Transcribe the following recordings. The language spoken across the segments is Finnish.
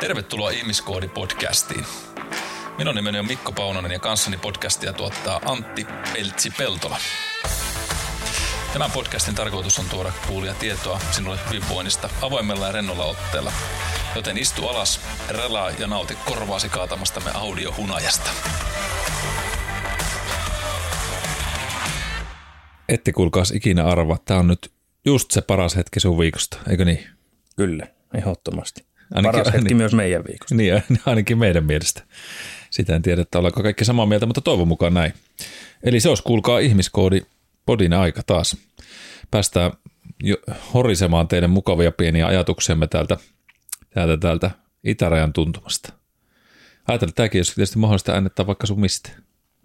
Tervetuloa Ihmiskoodi-podcastiin. Minun nimeni on Mikko Paunonen ja kanssani podcastia tuottaa Antti Peltsi-Peltola. Tämän podcastin tarkoitus on tuoda kuulia tietoa sinulle hyvinvoinnista avoimella ja rennolla otteella. Joten istu alas, relaa ja nauti korvaasi kaatamastamme audiohunajasta. Ette kuulkaas ikinä arvaa, tämä on nyt just se paras hetki sun viikosta, eikö niin? Kyllä, ehdottomasti. Ainakin, paras hetki niin, myös meidän viikosta. Niin, ainakin meidän mielestä. Sitä en tiedä, että ollaanko kaikki samaa mieltä, mutta toivon mukaan näin. Eli se olisi, kuulkaa, ihmiskoodi podin aika taas. Päästään jo horisemaan teille mukavia pieniä ajatuksiamme täältä, täältä, täältä itärajan tuntumasta. Että tämäkin olisi tietysti mahdollista äänettää vaikka sun mistä.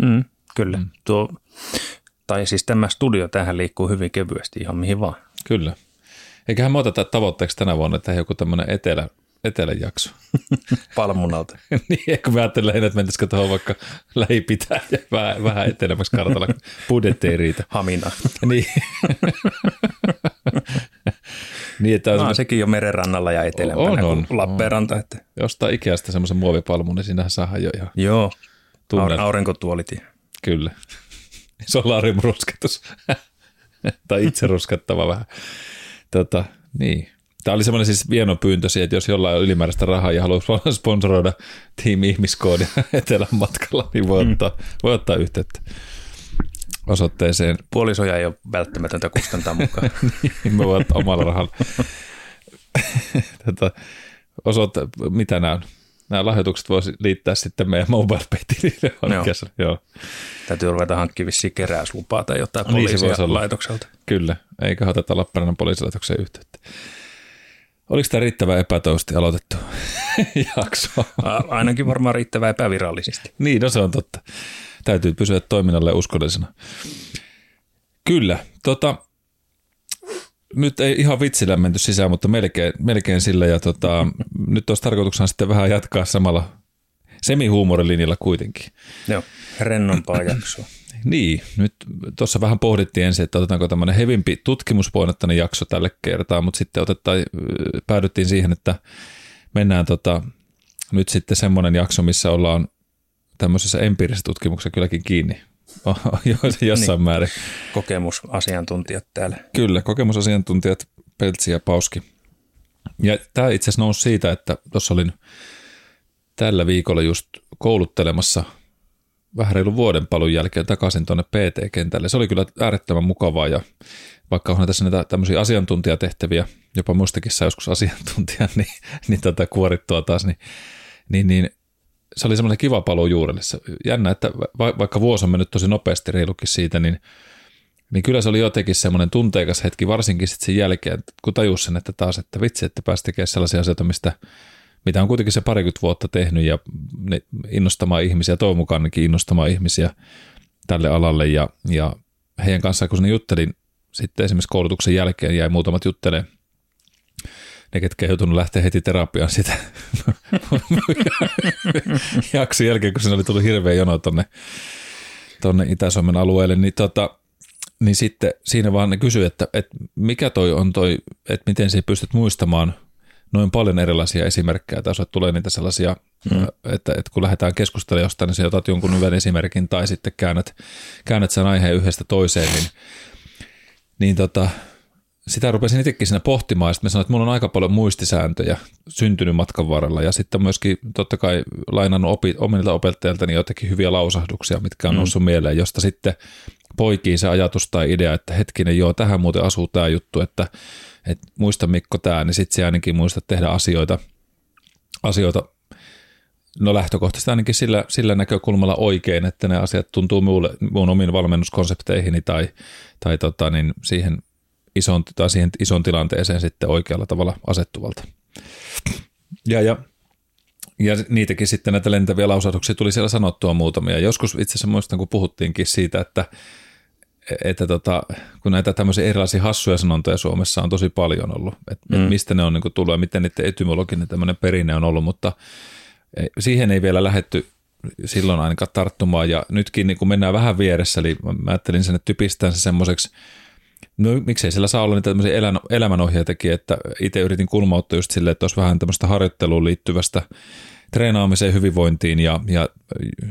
Mm, kyllä. Mm. Tuo, tai siis tämä studio tähän liikkuu hyvin kevyesti ihan mihin vaan. Kyllä. Eiköhän me oteta tavoitteeksi tänä vuonna, että joku tämmöinen etelä, etelän jakso. Palmunalta. niin, kun mä ajattelin, että mentisikö tuohon vaikka lähipitää ja vähän, vähän etelämäksi kartalla, budjetti ei riitä. Hamina. niin. niin että no, sekin jo merenrannalla ja etelämpänä on, on, Lappeenranta. Että. Jostain Ikeasta semmoisen muovipalmun, niin sinähän saa jo ihan Joo, tunnel. aurinkotuolit. Kyllä. Solariumrusketus. tai itse ruskettava vähän. Tota, niin. Tämä oli semmoinen siis vieno pyyntö että jos jollain on ylimääräistä rahaa ja haluaa sponsoroida Team Ihmiskoodi etelän matkalla, niin voi mm. ottaa, mm. voi ottaa yhteyttä osoitteeseen. Puolisoja ei ole välttämätöntä kustantaa mukaan. niin, me voit omalla rahalla. Tätä osoitte, mitä nämä on? Nämä lahjoitukset voisi liittää sitten meidän mobile Joo. Joo. Täytyy ruveta hankkimaan vissiin keräyslupaa tai jotain no, niin laitokselta. Kyllä, eikä oteta Lappeenrannan poliisilaitoksen yhteyttä. Oliko tämä riittävän epätoivosti aloitettu jakso? Ainakin varmaan riittävän epävirallisesti. niin, no se on totta. Täytyy pysyä toiminnalle uskollisena. Kyllä, tota, nyt ei ihan vitsillä menty sisään, mutta melkein, melkein sillä. Ja tota, nyt olisi tarkoituksena sitten vähän jatkaa samalla semihuumorilinjalla kuitenkin. Joo, rennompaa jaksoa. Niin, nyt tuossa vähän pohdittiin ensin, että otetaanko tämmöinen hevimpi tutkimuspoinnettainen jakso tälle kertaa, mutta sitten otettiin, päädyttiin siihen, että mennään tota, nyt sitten semmoinen jakso, missä ollaan tämmöisessä empiirisessä tutkimuksessa kylläkin kiinni jossain niin. määrin. Kokemusasiantuntijat täällä. Kyllä, kokemusasiantuntijat Peltsi ja Pauski. Ja tämä itse asiassa nousi siitä, että tuossa olin tällä viikolla just kouluttelemassa – vähän reilun vuoden palun jälkeen takaisin tuonne PT-kentälle. Se oli kyllä äärettömän mukavaa ja vaikka on tässä näitä tämmöisiä asiantuntijatehtäviä, jopa muistakin saa joskus asiantuntija, niin, niin tota kuorittua taas, niin, niin, niin se oli semmoinen kiva paluu juurelle. Jännä, että vaikka vuosi on mennyt tosi nopeasti reilukin siitä, niin, niin kyllä se oli jotenkin semmoinen tunteikas hetki, varsinkin sitten sen jälkeen, kun tajus sen, että taas, että vitsi, että pääsi tekemään sellaisia asioita, mistä mitä on kuitenkin se parikymmentä vuotta tehnyt ja innostamaan ihmisiä, toivon mukaan innostamaan ihmisiä tälle alalle. Ja, ja heidän kanssaan, kun sinne juttelin sitten esimerkiksi koulutuksen jälkeen jäi muutamat juttelee, ne, ketkä joutunut lähteä heti terapiaan sitä jakson jälkeen, kun siinä oli tullut hirveä jono tonne, tonne Itä-Suomen alueelle, niin, tota, niin sitten siinä vaan ne kysyi, että, että mikä toi on toi, että miten sä pystyt muistamaan – noin paljon erilaisia esimerkkejä, tai tulee niitä sellaisia, mm. että, että kun lähdetään keskustelemaan jostain, niin sä otat jonkun hyvän esimerkin, tai sitten käännät, käännät sen aiheen yhdestä toiseen, niin, niin tota, sitä rupesin itsekin siinä pohtimaan, ja sitten mä sanoin, että mulla on aika paljon muistisääntöjä syntynyt matkan varrella, ja sitten myöskin totta kai lainannut opi, omilta opettajilta niin jotenkin hyviä lausahduksia, mitkä on mm. noussut mieleen, josta sitten poikii se ajatus tai idea, että hetkinen, joo, tähän muuten asuu tämä juttu, että että muista Mikko tämä, niin sitten ainakin muista tehdä asioita, asioita no lähtökohtaisesti ainakin sillä, sillä näkökulmalla oikein, että ne asiat tuntuu muulle, muun omiin valmennuskonsepteihini tai, tai tota, niin siihen, ison, tai siihen ison tilanteeseen sitten oikealla tavalla asettuvalta. Ja, ja, ja niitäkin sitten näitä lentäviä lausahduksia tuli siellä sanottua muutamia. Joskus itse asiassa muistan, kun puhuttiinkin siitä, että että tota, kun näitä tämmöisiä erilaisia hassuja sanontoja Suomessa on tosi paljon ollut, että mm. et mistä ne on niin tullut ja miten niiden etymologinen tämmöinen perinne on ollut, mutta siihen ei vielä lähetty silloin ainakaan tarttumaan ja nytkin niin kun mennään vähän vieressä, eli mä ajattelin sen, että typistään se semmoiseksi No miksei sillä saa olla niitä tämmöisiä elän, elämänohjeitakin, että itse yritin kulmauttaa just silleen, että olisi vähän tämmöistä harjoitteluun liittyvästä treenaamiseen, hyvinvointiin ja, ja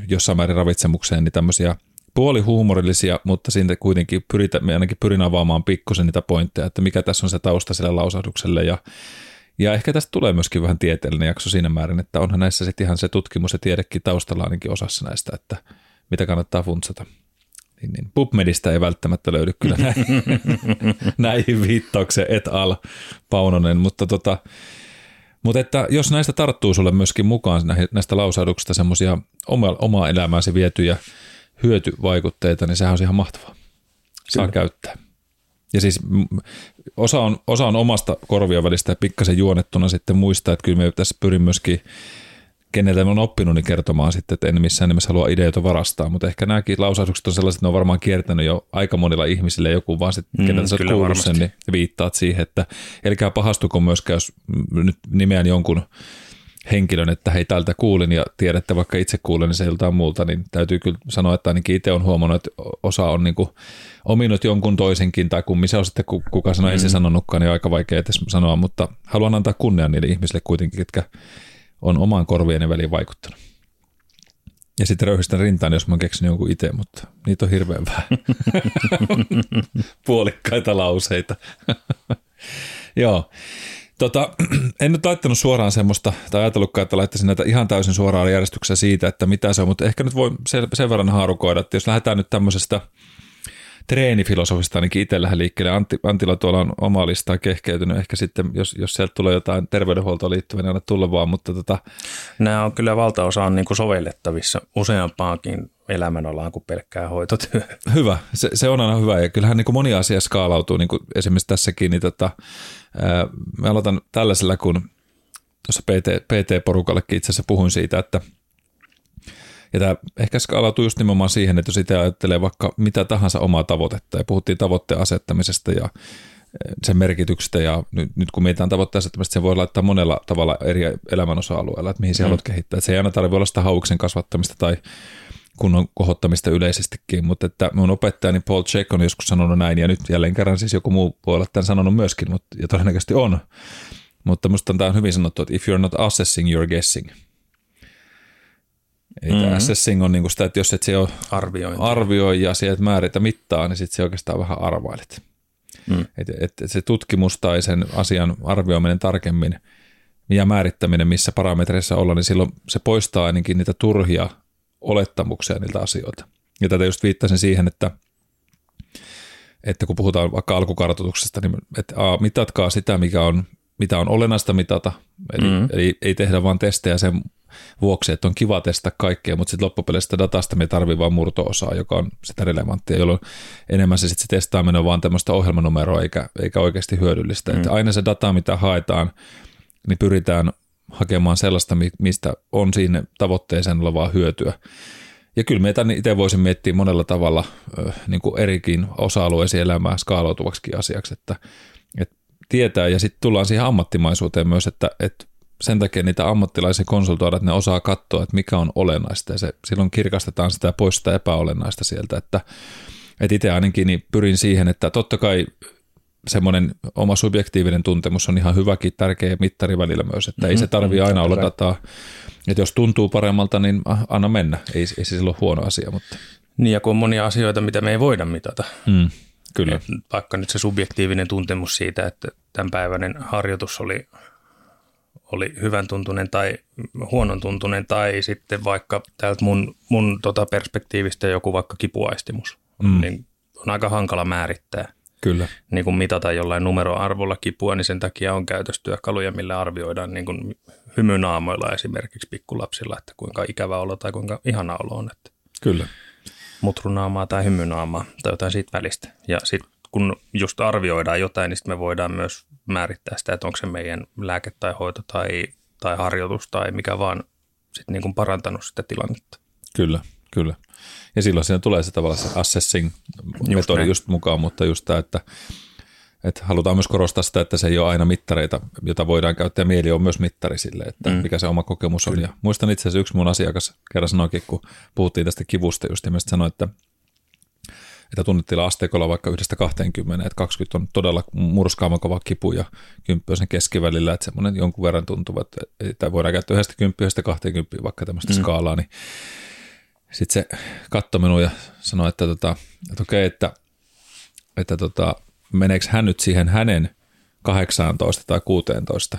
jossain määrin ravitsemukseen, niin tämmöisiä puolihuumorillisia, mutta siitä kuitenkin pyritä, ainakin pyrin avaamaan pikkusen niitä pointteja, että mikä tässä on se tausta sille lausahdukselle ja ja ehkä tästä tulee myöskin vähän tieteellinen jakso siinä määrin, että onhan näissä sitten ihan se tutkimus ja tiedekin taustalla ainakin osassa näistä, että mitä kannattaa funtsata. Niin, niin. PubMedistä ei välttämättä löydy kyllä näihin, näihin viittaukseen et al. Paunonen, mutta tota, mutta että jos näistä tarttuu sulle myöskin mukaan näistä lausahduksista semmoisia oma, omaa elämääsi vietyjä hyötyvaikutteita, niin sehän on ihan mahtavaa. Saa Kyllä. käyttää. Ja siis osa on, osa on omasta korvien välistä ja pikkasen juonettuna sitten muistaa, että kyllä me tässä pyrin myöskin keneltä on oppinut, niin kertomaan sitten, että en missään nimessä halua ideoita varastaa, mutta ehkä nämäkin lausahdukset on sellaiset, että ne on varmaan kiertänyt jo aika monilla ihmisillä joku vaan sitten, mm, keneltä sä oot sen, niin viittaat siihen, että elkää pahastuko myöskään, jos nyt nimeän jonkun henkilön, että hei tältä kuulin ja tiedätte vaikka itse kuulen, niin se joltain muulta, niin täytyy kyllä sanoa, että ainakin itse on huomannut, että osa on niin kuin ominut jonkun toisenkin, tai kummi se on sitten, kuka sanoi mm. ensin sanonutkaan, niin on aika vaikea edes sanoa, mutta haluan antaa kunnian niille ihmisille kuitenkin, jotka on omaan korvieni väliin vaikuttanut. Ja sitten röyhistän rintaan, jos mä oon keksinyt jonkun itse, mutta niitä on hirveän vähän. Puolikkaita lauseita. Joo. Tota, en nyt laittanut suoraan semmoista, tai ajatellutkaan, että laittaisin näitä ihan täysin suoraan järjestyksessä siitä, että mitä se on, mutta ehkä nyt voi sen, verran haarukoida, että jos lähdetään nyt tämmöisestä treenifilosofista ainakin itsellähän liikkeelle. Antti, Antilla tuolla on oma listaa kehkeytynyt. Ehkä sitten, jos, jos sieltä tulee jotain terveydenhuoltoon liittyvää, niin aina tulla vaan. Mutta tota... Nämä on kyllä valtaosa on niin kuin sovellettavissa useampaankin elämänalaan kuin pelkkää hoitotyö. Hyvä, se, se on aina hyvä ja kyllähän niin kuin moni asia skaalautuu, niin kuin esimerkiksi tässäkin, niin tota, ää, mä aloitan tällaisella, kun tuossa PT, PT-porukallekin itse asiassa puhuin siitä, että ja tämä ehkä skaalautuu just nimenomaan siihen, että jos itse ajattelee vaikka mitä tahansa omaa tavoitetta, ja puhuttiin tavoitteen asettamisesta ja sen merkityksestä, ja nyt, nyt kun mietitään tavoitteen asettamista, se voi laittaa monella tavalla eri elämän osa-alueella, että mihin se mm. haluat kehittää. Että se ei aina tarvitse olla sitä hauksen kasvattamista tai kunnon kohottamista yleisestikin, mutta että mun opettajani Paul Check on joskus sanonut näin, ja nyt jälleen kerran siis joku muu voi olla tämän sanonut myöskin, mutta, ja todennäköisesti on. Mutta musta tämä on hyvin sanottu, että if you're not assessing, you're guessing. Eli mm-hmm. assessing on niinku sitä, että jos et se ole arvioi ja sieltä määritä mittaa, niin sitten se oikeastaan vähän arvailet. Mm. Et, et, et se tutkimus tai sen asian arvioiminen tarkemmin ja määrittäminen, missä parametreissa ollaan, niin silloin se poistaa ainakin niitä turhia olettamuksia niiltä asioita. Ja tätä just viittasin siihen, että, että kun puhutaan vaikka alkukartoituksesta, niin että a, mitatkaa sitä, mikä on, mitä on olennaista mitata. Eli, mm. eli ei tehdä vain testejä sen vuoksi, että on kiva testata kaikkea, mutta sitten loppupeleissä datasta me tarvii vain murto-osaa, joka on sitä relevanttia, jolloin enemmän se, sit se testaaminen on vaan tämmöistä ohjelmanumeroa eikä, eikä oikeasti hyödyllistä. Mm. Että aina se data, mitä haetaan, niin pyritään hakemaan sellaista, mistä on siinä tavoitteeseen olevaa hyötyä. Ja kyllä meitä itse voisin miettiä monella tavalla niin kuin erikin osa-alueisiin elämää skaalautuvaksi asiaksi, että, että tietää ja sitten tullaan siihen ammattimaisuuteen myös, että, että sen takia niitä ammattilaisia konsultoida, että ne osaa katsoa, että mikä on olennaista ja se, silloin kirkastetaan sitä pois sitä epäolennaista sieltä, että, että itse ainakin niin pyrin siihen, että totta kai semmoinen oma subjektiivinen tuntemus on ihan hyväkin tärkeä mittari välillä myös, että mm-hmm, ei se mm-hmm. tarvi aina olla dataa, että jos tuntuu paremmalta, niin anna mennä, ei, ei se silloin huono asia, mutta. Niin ja kun on monia asioita, mitä me ei voida mitata. Mm, kyllä. Et vaikka nyt se subjektiivinen tuntemus siitä, että tämänpäiväinen harjoitus oli oli hyvän tuntunen tai huonon tuntunen tai sitten vaikka täältä mun, mun tota perspektiivistä joku vaikka kipuaistimus, mm. niin on aika hankala määrittää. Kyllä. Niin kun mitata jollain numeroarvolla kipua, niin sen takia on käytöstyökaluja, millä arvioidaan niin kuin hymynaamoilla esimerkiksi pikkulapsilla, että kuinka ikävä olo tai kuinka ihana olo on. Että Kyllä. Mutrunaamaa tai hymynaamaa tai jotain siitä välistä. Ja sitten kun just arvioidaan jotain, niin sitten me voidaan myös määrittää sitä, että onko se meidän lääke tai hoito tai, tai harjoitus tai mikä vaan sitten niin kuin parantanut sitä tilannetta. Kyllä, kyllä. Ja silloin siinä tulee se tavallaan se assessing-metodi just, just mukaan, mutta just tämä, että, että halutaan myös korostaa sitä, että se ei ole aina mittareita, jota voidaan käyttää. Mieli on myös mittari sille, että mm. mikä se oma kokemus on. Ja muistan itse asiassa yksi mun asiakas kerran sanoikin, kun puhuttiin tästä kivusta just, ja sanoi, että että tunnettiin asteikolla vaikka yhdestä 20, että 20 on todella murskaavan kova kipu ja 10 on sen keskivälillä, että semmoinen jonkun verran tuntuu, että, että voidaan käyttää yhdestä 10, yhdestä 20 vaikka tämmöistä mm. skaalaa, niin sitten se katsoi minua ja sanoi, että, tota, että okei, että, että tota, meneekö hän nyt siihen hänen 18 tai 16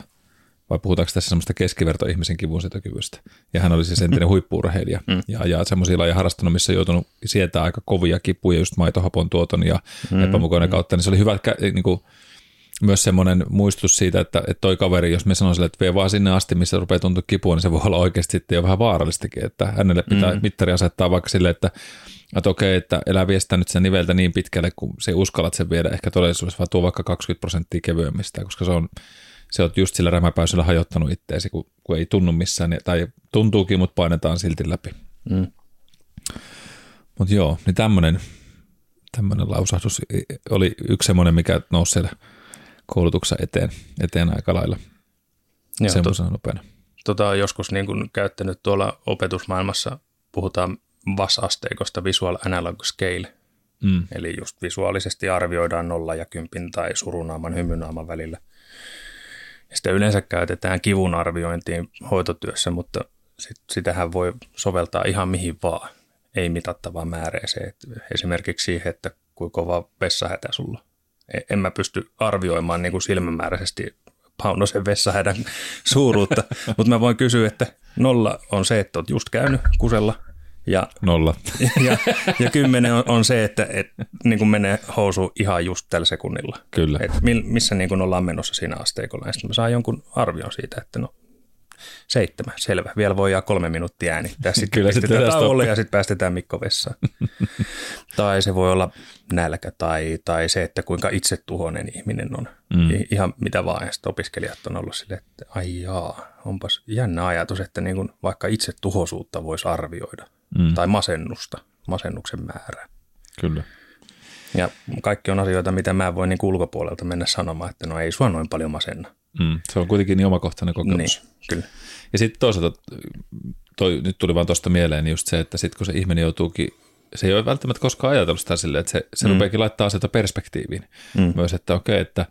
vai puhutaanko tässä semmoista keskivertoihmisen kivunsietokyvystä. Ja hän oli siis entinen huippuurheilija mm. ja, ja semmoisia lajeja harrastanut, missä joutunut sietää aika kovia kipuja, just maitohapon tuoton ja mm. epämukainen mm. kautta, niin se oli hyvä niin kuin, myös semmoinen muistutus siitä, että, että toi kaveri, jos me sanoisin, että vie vaan sinne asti, missä rupeaa tuntua kipua, niin se voi olla oikeasti sitten jo vähän vaarallistakin, että hänelle pitää mm. mittari asettaa vaikka silleen, että että okei, että elää viestää nyt sen niveltä niin pitkälle, kun se uskallat sen viedä ehkä todellisuudessa, vaan tuo vaikka 20 prosenttia kevyemmistä, koska se on, se on just sillä rämäpäysellä hajottanut itteesi, kun, kun ei tunnu missään, tai tuntuukin, mutta painetaan silti läpi. Mm. Mutta joo, niin tämmöinen tämmöinen lausahdus oli yksi semmoinen, mikä nousi siellä koulutuksessa eteen, eteen aika lailla Joo, semmoisena nopeana. Tota on joskus niin kuin käyttänyt tuolla opetusmaailmassa, puhutaan VAS-asteikosta Visual Analog Scale, mm. eli just visuaalisesti arvioidaan nolla ja kympin tai surunaaman, hymynaaman välillä. Ja sitä yleensä käytetään kivun arviointiin hoitotyössä, mutta sit, sitähän voi soveltaa ihan mihin vaan, ei mitattavaan määreeseen. esimerkiksi siihen, että kuinka kova vessahätä sulla. En mä pysty arvioimaan niin kuin silmämääräisesti Paunosen vessahädän suuruutta, mutta mä voin kysyä, että nolla on se, että oot just käynyt kusella – ja, Nolla. Ja, ja kymmenen on, on se, että et, niin kuin menee housu ihan just tällä sekunnilla. Kyllä. Et missä niin kuin ollaan menossa siinä asteikolla. Ja sitten mä saan jonkun arvion siitä, että no seitsemän, selvä. Vielä voi jää kolme minuuttia äänittää. Sitten Kyllä sitten tauolle ja sitten päästetään Mikko vessaan. tai se voi olla nälkä tai, tai se, että kuinka itse tuhoinen ihminen on. Mm. Ihan mitä vaan. Ja sitten opiskelijat on ollut silleen, että ai jaa, onpas jännä ajatus, että niin kuin vaikka itse tuhosuutta voisi arvioida – mm. tai masennusta, masennuksen määrää. Kyllä. Ja kaikki on asioita, mitä mä voin niin ulkopuolelta mennä sanomaan, että no ei sua noin paljon masenna. Mm. Se on kuitenkin niin omakohtainen kokemus. Niin, kyllä. Ja sitten toisaalta, toi, nyt tuli vaan tuosta mieleen just se, että sitten kun se ihminen joutuukin, se ei ole välttämättä koskaan ajatellut sitä silleen, että se, se mm. rupeakin laittaa asioita perspektiiviin. Mm. Myös, että okei, että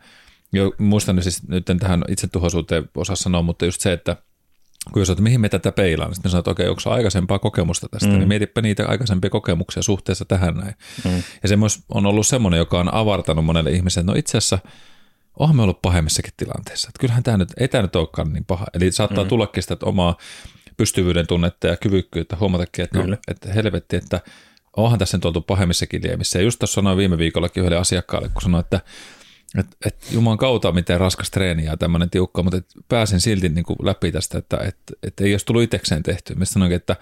jo, muistan siis nyt en tähän itsetuhoisuuteen osaa sanoa, mutta just se, että – kun jos että mihin me tätä peilaan, niin sitten sanoit, että okei, onko aikaisempaa kokemusta tästä, mm. niin mietipä niitä aikaisempia kokemuksia suhteessa tähän näin. Mm. Ja se myös on ollut semmoinen, joka on avartanut monelle ihmiselle, että no itse asiassa onhan me ollut pahemmissakin tilanteissa. Että kyllähän tämä nyt, ei tämä nyt olekaan niin paha. Eli saattaa mm. tullakin sitä omaa pystyvyyden tunnetta ja kyvykkyyttä huomatakin, että, no, että helvetti, että onhan tässä nyt oltu pahemmissakin liemissä. Ja just tuossa sanoin viime viikollakin yhdelle asiakkaalle, kun sanoin, että et, et Jumalan kautta miten raskas treeni ja tämmöinen tiukka, mutta et pääsin silti niin kuin läpi tästä, että et, et ei olisi tullut itsekseen tehty. Mä sanoinkin, että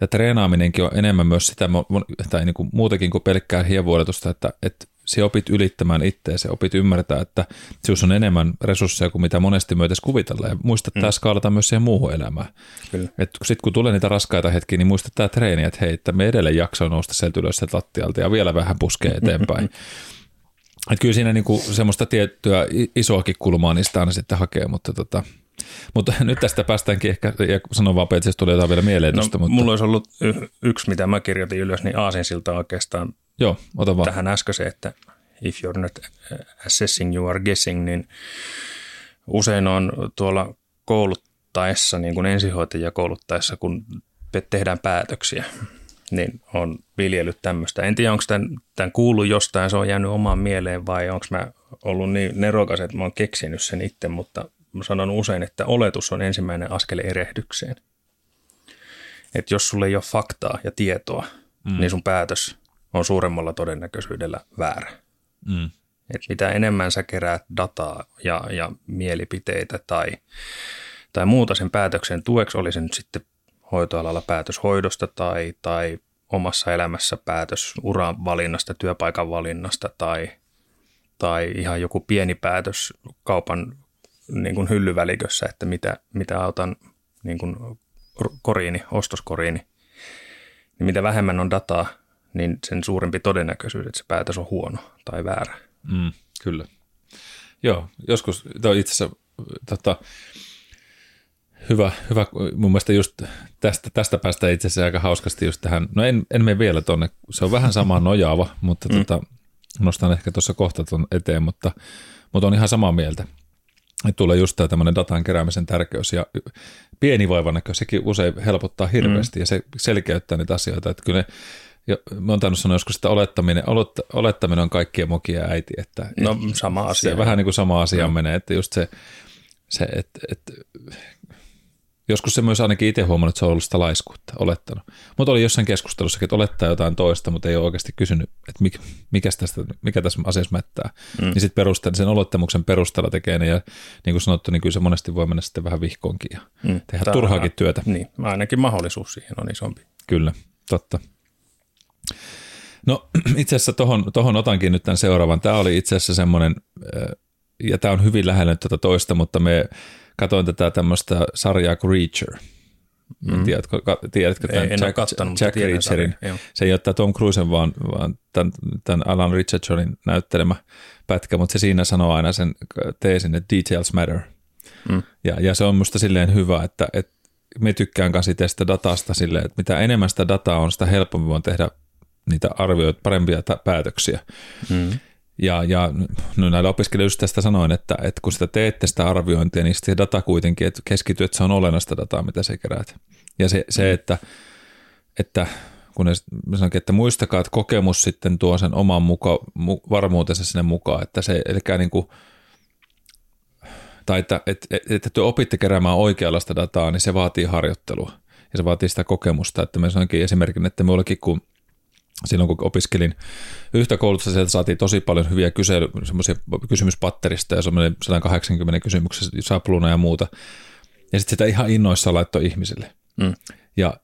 ja treenaaminenkin on enemmän myös sitä, tai niin kuin muutakin kuin pelkkää hievuoletusta, että, että se opit ylittämään itseäsi, opit ymmärtää, että sinussa on enemmän resursseja kuin mitä monesti me edes kuvitellaan. Ja muista, että mm. skaalata myös siihen muuhun elämään. Sitten kun tulee niitä raskaita hetkiä, niin muista tämä treeni, että hei, että me edelleen jaksaa nousta sieltä ylös sieltä lattialta ja vielä vähän puskee eteenpäin. Että kyllä siinä niinku semmoista tiettyä isoakin kulmaa niistä aina sitten hakee, mutta tota, mutta nyt tästä päästäänkin ehkä, ja sanon vaan, että tulee jotain vielä mieleen no, mutta... Mulla olisi ollut y- yksi, mitä mä kirjoitin ylös, niin aasinsilta oikeastaan Joo, ota vaan. tähän äskeiseen, että if you're not assessing, you are guessing, niin usein on tuolla kouluttaessa, niin kuin ensihoitajia kouluttaessa, kun tehdään päätöksiä, niin on viljellyt tämmöistä. En tiedä, onko tämän, tämän kuullut jostain, se on jäänyt omaan mieleen vai onko mä ollut niin nerokas, että mä oon keksinyt sen itse, mutta mä sanon usein, että oletus on ensimmäinen askel erehdykseen. Että jos sulle ei ole faktaa ja tietoa, mm. niin sun päätös on suuremmalla todennäköisyydellä väärä. Mm. Et mitä enemmän sä keräät dataa ja, ja mielipiteitä tai, tai muuta sen päätöksen tueksi, oli se nyt sitten hoitoalalla päätös hoidosta tai, tai omassa elämässä päätös uran valinnasta, työpaikan valinnasta tai, tai ihan joku pieni päätös kaupan niin kuin hyllyvälikössä, että mitä, mitä otan niin kuin koriini, ostoskoriini, niin mitä vähemmän on dataa, niin sen suurempi todennäköisyys, että se päätös on huono tai väärä. Mm, kyllä. Joo, joskus, itse asiassa tota, Hyvä, hyvä. Mun mielestä just tästä, tästä päästä itse asiassa aika hauskasti just tähän, no en, en mene vielä tonne, se on vähän sama nojaava, mutta mm. tota, nostan ehkä tuossa kohta tuon eteen, mutta, mutta on ihan samaa mieltä. Että tulee just tämä tämmöinen datan keräämisen tärkeys ja pieni vaivannäkö, sekin usein helpottaa hirveästi mm. ja se selkeyttää niitä asioita, että kyllä ne, jo, mä oon tainnut sanoa joskus, että olettaminen, olettaminen on kaikkien mokia äiti. Että, no sama asia. Se vähän niin kuin sama asia mm. menee, että just se, se että, että Joskus se myös ainakin itse huomannut, että se on ollut sitä laiskuutta, olettanut. Mutta oli jossain keskustelussa, että olettaa jotain toista, mutta ei ole oikeasti kysynyt, että mikä, mikä, tästä, mikä tässä asiassa mättää. Mm. Niin sitten perustan, sen olettamuksen perusteella tekee ne, ja niin kuin sanottu, niin kyllä se monesti voi mennä sitten vähän vihkoonkin ja mm. tehdä Tämä, turhaakin työtä. Niin, ainakin mahdollisuus siihen on isompi. Kyllä, totta. No itse asiassa tohon, tohon otankin nyt tämän seuraavan. Tämä oli itse asiassa semmoinen, ja tämä on hyvin lähellä tuota toista, mutta me katoin tätä tämmöistä sarjaa kuin Reacher. Mm. Tiedätkö, tiedätkö tämän ei, en Jack, kattanut, Jack Reacherin? Se ei ole tämä Tom Cruisen, vaan, vaan tämän, tämän Alan Richardsonin näyttelemä pätkä, mutta se siinä sanoo aina sen teesin, että details matter. Mm. Ja, ja se on musta silleen hyvä, että, että me tykkään kanssa tästä datasta silleen, että mitä enemmän sitä dataa on, sitä helpommin voin tehdä niitä arvioita, parempia päätöksiä. Mm. Ja, ja no näillä opiskelijoilla tästä sanoin, että, että kun sitä teette sitä arviointia, niin se data kuitenkin, että keskityy, että se on olennaista dataa, mitä sä keräät. Ja se, se mm. että, että kun ne sanonkin, että muistakaa, että kokemus sitten tuo sen oman muka, mu, varmuutensa sinne mukaan, että se, eli niin kuin, tai että, että, että, että te opitte keräämään oikeanlaista dataa, niin se vaatii harjoittelua ja se vaatii sitä kokemusta, että me sanoinkin esimerkin, että me kun silloin kun opiskelin yhtä koulutusta, sieltä saatiin tosi paljon hyviä kysely, semmoisia kysymyspatterista ja semmoinen 180 kysymyksen sapluna ja muuta. Ja sitten sitä ihan innoissa laittoi ihmisille. Mm. Ja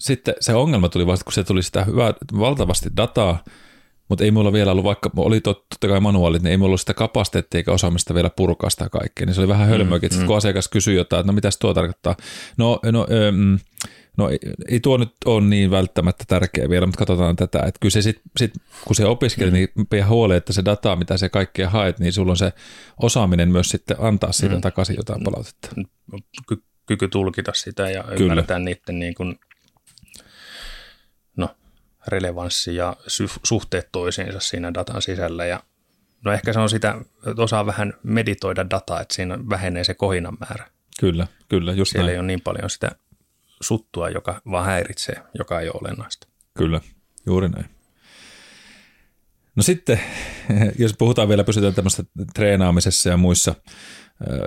sitten se ongelma tuli vasta, kun se tuli sitä hyvää, valtavasti dataa, mutta ei mulla vielä ollut, vaikka oli totta kai manuaalit, niin ei mulla ollut sitä kapasiteettia eikä osaamista vielä purkaa sitä kaikkea. Niin se oli vähän hölmöäkin, mm, mm. kun asiakas kysyi jotain, että no mitäs tuo tarkoittaa. No, no ähm, No ei, ei tuo nyt ole niin välttämättä tärkeä vielä, mutta katsotaan tätä. Että kyllä se sit, sit, kun se opiskelee, mm. niin pidä huoli, että se data, mitä se kaikkea haet, niin sulla on se osaaminen myös sitten antaa siitä mm. takaisin jotain palautetta. Ky- kyky tulkita sitä ja kyllä. ymmärtää niiden niin kuin, no, relevanssi ja sy- suhteet toisiinsa siinä datan sisällä. Ja, no ehkä se on sitä, että osaa vähän meditoida dataa, että siinä vähenee se kohinan määrä. Kyllä, kyllä, just Siellä näin. ei ole niin paljon sitä suttua, joka vaan häiritsee, joka ei ole olennaista. Kyllä, juuri näin. No sitten, jos puhutaan vielä, pysytään tämmöistä treenaamisessa ja muissa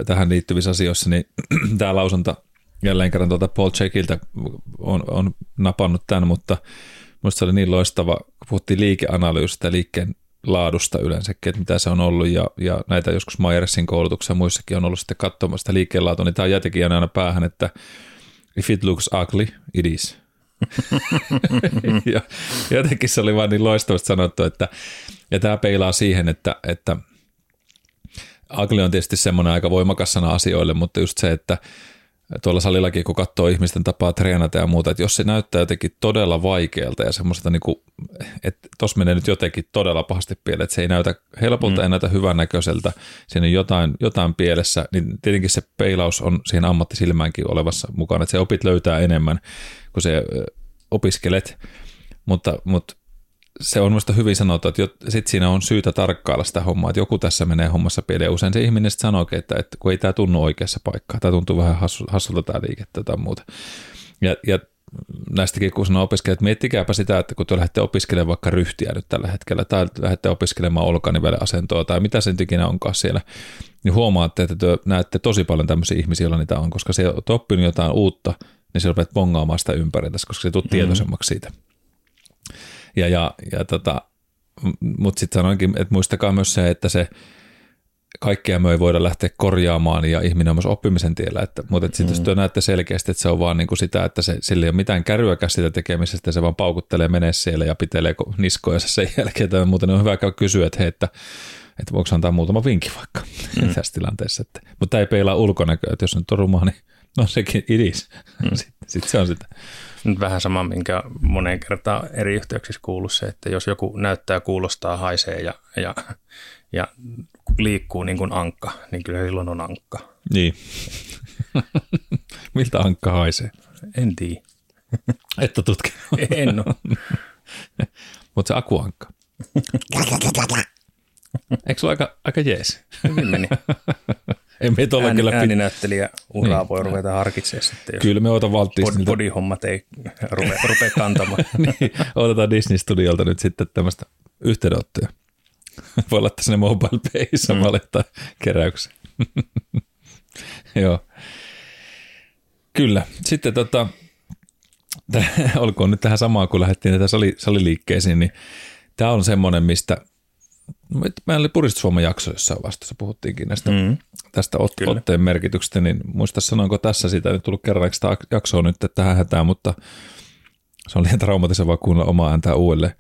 tähän liittyvissä asioissa, niin tämä lausunta jälleen kerran tuolta Paul Checkiltä on, on napannut tämän, mutta minusta se oli niin loistava, kun puhuttiin liikeanalyysistä liikkeen laadusta yleensäkin, että mitä se on ollut, ja, ja näitä joskus Myersin koulutuksessa ja muissakin on ollut sitten katsomassa liikkeen laatua, niin tämä jätekin aina päähän, että if it looks ugly, it is. ja jotenkin se oli vaan niin loistavasti sanottu, että ja tämä peilaa siihen, että, että ugly on tietysti semmoinen aika voimakas sana asioille, mutta just se, että tuolla salillakin, kun katsoo ihmisten tapaa treenata ja muuta, että jos se näyttää jotenkin todella vaikealta ja semmoista, niin kuin, että tuossa menee nyt jotenkin todella pahasti pieleen, että se ei näytä helpolta, mm. ei näytä hyvän näköiseltä, siinä on jotain, jotain pielessä, niin tietenkin se peilaus on siihen ammattisilmäänkin olevassa mukana, että se opit löytää enemmän, kun se opiskelet, mutta, mutta se on minusta hyvin sanottu, että sit siinä on syytä tarkkailla sitä hommaa, että joku tässä menee hommassa pieleen. Usein se ihminen sitten sanoo, että, että kun ei tämä tunnu oikeassa paikkaa, tämä tuntuu vähän hassulta tämä liike tai muuta. Ja, ja näistäkin kun sanoo opiskelijat, että miettikääpä sitä, että kun te lähdette opiskelemaan vaikka ryhtiä nyt tällä hetkellä, tai lähdette opiskelemaan olkaniväliasentoa tai mitä sen ikinä onkaan siellä, niin huomaatte, että te näette tosi paljon tämmöisiä ihmisiä, joilla niitä on, koska se on oppinut jotain uutta, niin se rupeat bongaamaan sitä ympäriltä, koska se tulet mm-hmm. tietoisemmaksi siitä. Ja, ja, ja tota, mutta sitten sanoinkin, että muistakaa myös se, että se kaikkea me ei voida lähteä korjaamaan ja ihminen on myös oppimisen tiellä. Että, mutta että mm. sitten jos te näette selkeästi, että se on vaan niin kuin sitä, että se, sillä ei ole mitään käryäkään sitä tekemisestä, se vaan paukuttelee, menee siellä ja pitelee niskoja sen jälkeen tai muuten on hyvä käydä kysyä, että hei, että että voiko antaa muutama vinkki vaikka mm. tässä tilanteessa. Että, mutta ei peilaa ulkonäköä, että jos nyt on ruma, niin no sekin idis. Mm. Sitten sit se on sitä. Nyt vähän sama, minkä moneen kertaan eri yhteyksissä kuuluu se, että jos joku näyttää, kuulostaa, haisee ja, ja, ja liikkuu niin kuin ankka, niin kyllä silloin on ankka. Niin. Miltä ankka haisee? En tiedä. Että tutki. En ole. Mutta se akuankka. Eikö se ole aika, aika jees? Hyvin meni. Ei me tuolla Ääni, kyllä ääninäyttelijä uraa Niin. voi ruveta harkitsemaan sitten, jos Kyllä me otan Walt bod, Disneyltä. bodihommat ei rupea, rupea kantamaan. niin, otetaan Disney-studiolta nyt sitten tämmöistä yhteydenottoja. Voi laittaa sinne mobile pay samalla mm. keräyksen. Joo. Kyllä. Sitten tota, olkoon nyt tähän samaan, kun lähdettiin näitä sali, saliliikkeisiin, niin tämä on semmoinen, mistä meillä oli puristusvoiman jakso jossain vastassa, puhuttiinkin näistä Mm. tästä ot- Kyllä. otteen merkityksestä, niin muista sanoinko tässä sitä, nyt tullut kerran sitä jaksoa nyt tähän hätään, mutta se on liian traumatisevaa kuunnella omaa ääntä uudelleen.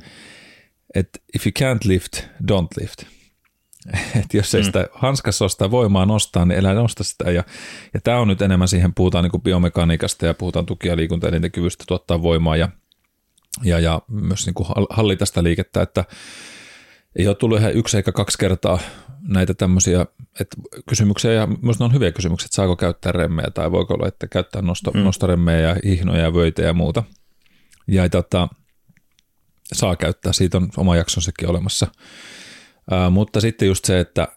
Että if you can't lift, don't lift. Et jos ei Mm. sitä hanskassa ole sitä voimaa nostaa, niin älä nosta sitä. Ja, ja tämä on nyt enemmän siihen, puhutaan niin biomekaniikasta ja puhutaan tuki- ja liikuntaelinten kyvystä tuottaa voimaa ja, ja, ja myös niin kuin hallita sitä liikettä, että ei ole tullut ihan yksi eikä kaksi kertaa näitä tämmöisiä että kysymyksiä, ja myös ne on hyviä kysymyksiä, että saako käyttää remmejä tai voiko olla, että käyttää nosto, mm. nostoremmejä ja hihnoja ja vöitä ja muuta. Ja tota, saa käyttää, siitä on oma jaksonsakin olemassa. Ää, mutta sitten just se, että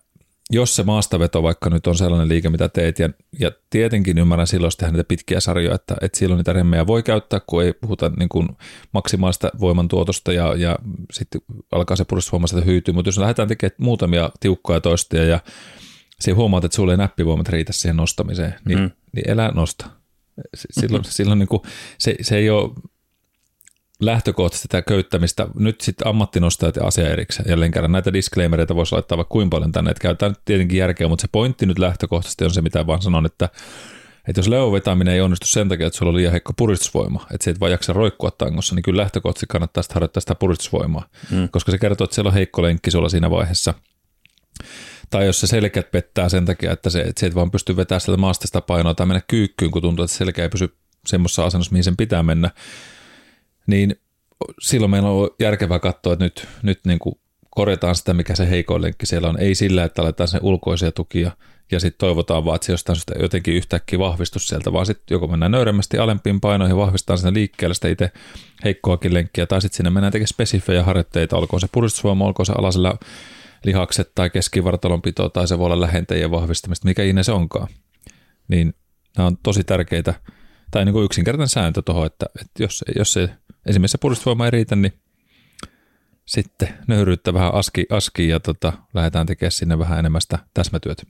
jos se maastaveto vaikka nyt on sellainen liike, mitä teet, ja, ja tietenkin ymmärrän silloin, jos tehdään niitä pitkiä sarjoja, että, että silloin niitä remmejä voi käyttää, kun ei puhuta niin kuin maksimaalista voimantuotosta ja, ja sitten alkaa se puristusvoima sieltä hyytyä, mutta jos lähdetään tekemään muutamia tiukkoja toistoja ja se huomaat, että sulle ei näppivoimat riitä siihen nostamiseen, niin, mm. Niin elä nosta. Silloin, silloin niin kuin, se, se ei ole lähtökohtaisesti tämä köyttämistä. Nyt sitten ammattinostajat ja asia erikseen. Jälleen kerran näitä disclaimereita voisi laittaa vaikka kuinka paljon tänne, että käytetään nyt tietenkin järkeä, mutta se pointti nyt lähtökohtaisesti on se, mitä vaan sanon, että, että jos leuan vetäminen ei onnistu sen takia, että sulla on liian heikko puristusvoima, että sä et vaan jaksa roikkua tangossa, niin kyllä lähtökohtaisesti kannattaa sitä harjoittaa sitä puristusvoimaa, Mm. koska se kertoo, että siellä on heikko lenkki sulla siinä vaiheessa. Tai jos se selkät pettää sen takia, että se, että se et vaan pysty vetämään sieltä maasta sitä painoa tai mennä kyykkyyn, kun tuntuu, että se selkä ei pysy semmoisessa asennossa, mihin sen pitää mennä, niin silloin meillä on järkevää katsoa, että nyt, nyt niin kuin korjataan sitä, mikä se heikoin lenkki siellä on. Ei sillä, että aletaan sen ulkoisia tukia ja sitten toivotaan vaan, että se jostain syystä jotenkin yhtäkkiä vahvistus sieltä, vaan sitten joko mennään nöyremmästi alempiin painoihin vahvistetaan sinne liikkeelle sitä itse heikkoakin lenkkiä, tai sitten sinne mennään tekemään spesifejä harjoitteita, olkoon se puristusvoima, olkoon se alasella lihakset tai keskivartalonpito tai se voi olla lähentäjien vahvistamista, mikä ikinä se onkaan. Niin nämä on tosi tärkeitä, tai niin kuin yksinkertainen sääntö tuohon, että, että jos, jos se esimerkiksi se puristusvoima ei riitä, niin sitten nöyryyttä vähän aski, aski ja tota, lähdetään tekemään sinne vähän enemmän sitä täsmätyötä.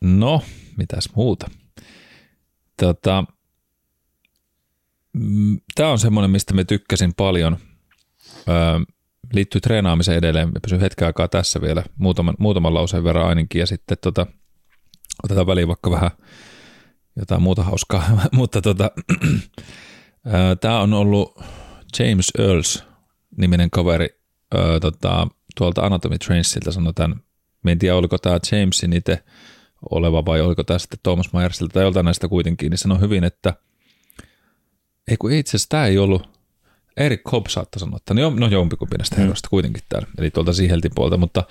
No, mitäs muuta? Tota, Tämä on semmoinen, mistä me tykkäsin paljon. Öö, liittyy treenaamiseen edelleen. Pysyn hetken aikaa tässä vielä, muutaman, muutaman lauseen verran ainakin, ja sitten tota, otetaan väliin vaikka vähän jotain muuta hauskaa. Mutta tota, tämä on ollut James Earls niminen kaveri öö, tota, tuolta Anatomy Trainsilta sanotaan. Mä en tiedä, oliko tämä Jamesin itse oleva vai oliko tämä sitten Thomas Myersilta tai joltain näistä kuitenkin, niin sanoi hyvin, että ei kun itse asiassa tämä ei ollut, Erik Cobb saattoi sanoa, että no, no jompikumpi näistä herroista kuitenkin täällä, eli tuolta Siheltin puolta, mutta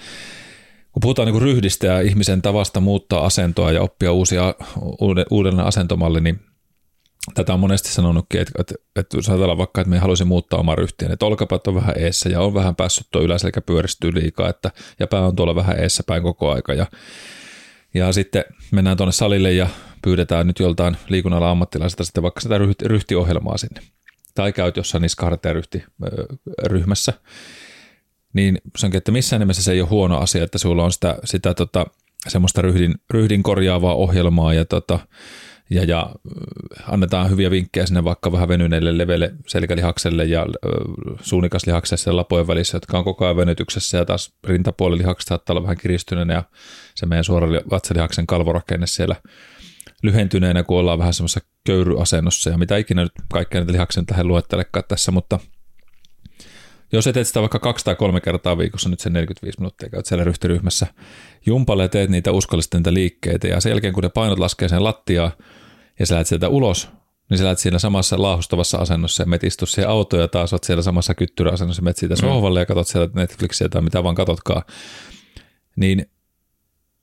kun puhutaan niin ryhdistä ja ihmisen tavasta muuttaa asentoa ja oppia uusia, uuden, uudelleen asentomalli, niin tätä on monesti sanonutkin, että, että, että jos ajatellaan vaikka, että me haluaisin muuttaa omaa ryhtiä, että olkapäät on vähän eessä ja on vähän päässyt tuo yläselkä pyöristyy liikaa, että, ja pää on tuolla vähän eessä päin koko aika ja, ja sitten mennään tuonne salille ja pyydetään nyt joltain liikunnalla ammattilaiselta sitten vaikka sitä ryhti, ryhtiohjelmaa sinne. Tai käyt jossain niskahartajaryhti ryhmässä. Niin se onkin, että missään nimessä se ei ole huono asia, että sulla on sitä, sitä tota, semmoista ryhdin, ryhdin korjaavaa ohjelmaa ja, tota, ja, ja annetaan hyviä vinkkejä sinne vaikka vähän venyneille levelle selkälihakselle ja suunikaslihakselle ja lapojen välissä, jotka on koko ajan venytyksessä ja taas rintapuolen lihakset saattaa olla vähän kiristyneenä ja se meidän suora vatsalihaksen kalvorakenne siellä lyhentyneenä, kun ollaan vähän semmoisessa köyryasennossa ja mitä ikinä nyt kaikkea näitä lihaksen tähän luettelekaan tässä, mutta jos et sitä vaikka kaksi tai kolme kertaa viikossa, nyt sen 45 minuuttia käyt siellä ryhtiryhmässä jumpalle ja teet niitä uskallisesti niitä liikkeitä ja sen jälkeen kun ne painot laskee sen lattiaan ja sä lähdet sieltä ulos, niin sä lähdet siinä samassa laahustavassa asennossa ja menet istu siihen autoon ja taas oot siellä samassa kyttyräasennossa, menet siitä sohvalle ja katot sieltä Netflixiä tai mitä vaan katotkaan, niin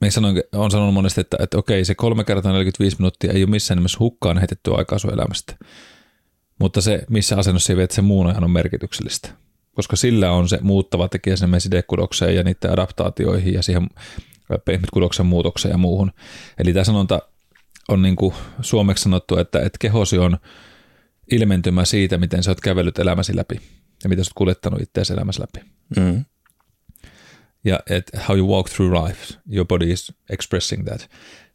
me sanoin, on sanonut monesti, että, että okei, se kolme kertaa 45 minuuttia ei ole missään nimessä hukkaan heitettyä aikaa sun elämästä. Mutta se, missä asennossa viet sen muun ajan on merkityksellistä. Koska sillä on se muuttava tekijä sen sidekudokseen ja niiden adaptaatioihin ja siihen pehmitkudoksen muutokseen ja muuhun. Eli tämä sanonta on niin kuin suomeksi sanottu, että, että kehosi on ilmentymä siitä, miten sä oot kävellyt elämäsi läpi ja miten sä oot kuljettanut itseäsi elämäsi läpi. Mm ja et how you walk through life, your body is expressing that.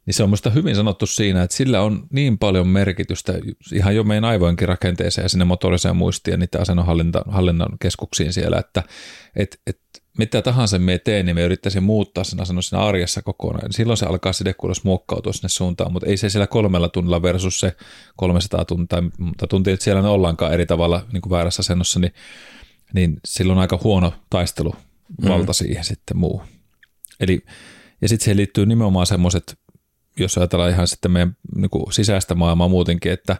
Niin se on minusta hyvin sanottu siinä, että sillä on niin paljon merkitystä ihan jo meidän aivojenkin rakenteeseen ja sinne motoriseen muistiin ja niiden asennonhallinnan keskuksiin siellä, että et, et, mitä tahansa me teen, niin me yrittäisin muuttaa sen asennon siinä arjessa kokonaan. Silloin se alkaa sidekuulos muokkautua sinne suuntaan, mutta ei se siellä kolmella tunnilla versus se 300 tuntia, tai tuntia, että siellä ne ollaankaan eri tavalla niin kuin väärässä asennossa, niin, niin silloin on aika huono taistelu valta mm. siihen sitten muu. Eli, ja sitten siihen liittyy nimenomaan semmoiset, jos ajatellaan ihan sitten meidän niin kuin sisäistä maailmaa muutenkin, että,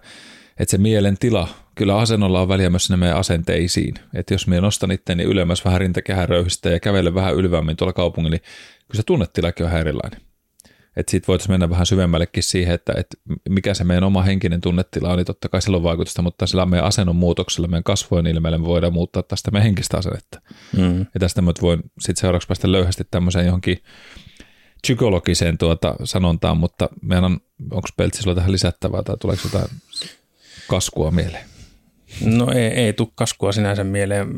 että se mielen tila, kyllä asennolla on väliä myös sinne meidän asenteisiin. Että jos minä nostan itteni ylemmäs vähän rintakehän röyhistä ja kävelen vähän ylvämmin tuolla kaupungilla, niin kyllä se tunnetilakin on erilainen että siitä voitaisiin mennä vähän syvemmällekin siihen, että, että mikä se meidän oma henkinen tunnetila on, niin totta kai sillä on vaikutusta, mutta sillä meidän asennon muutoksella, meidän kasvojen ilmeellä me voidaan muuttaa tästä meidän henkistä asennetta. Mm. Ja tästä mä voin sitten seuraavaksi päästä löyhästi tämmöiseen johonkin psykologiseen tuota sanontaan, mutta meidän on, onko Peltsi sulla tähän lisättävää tai tuleeko jotain kaskua mieleen? No ei, ei tule kaskua sinänsä mieleen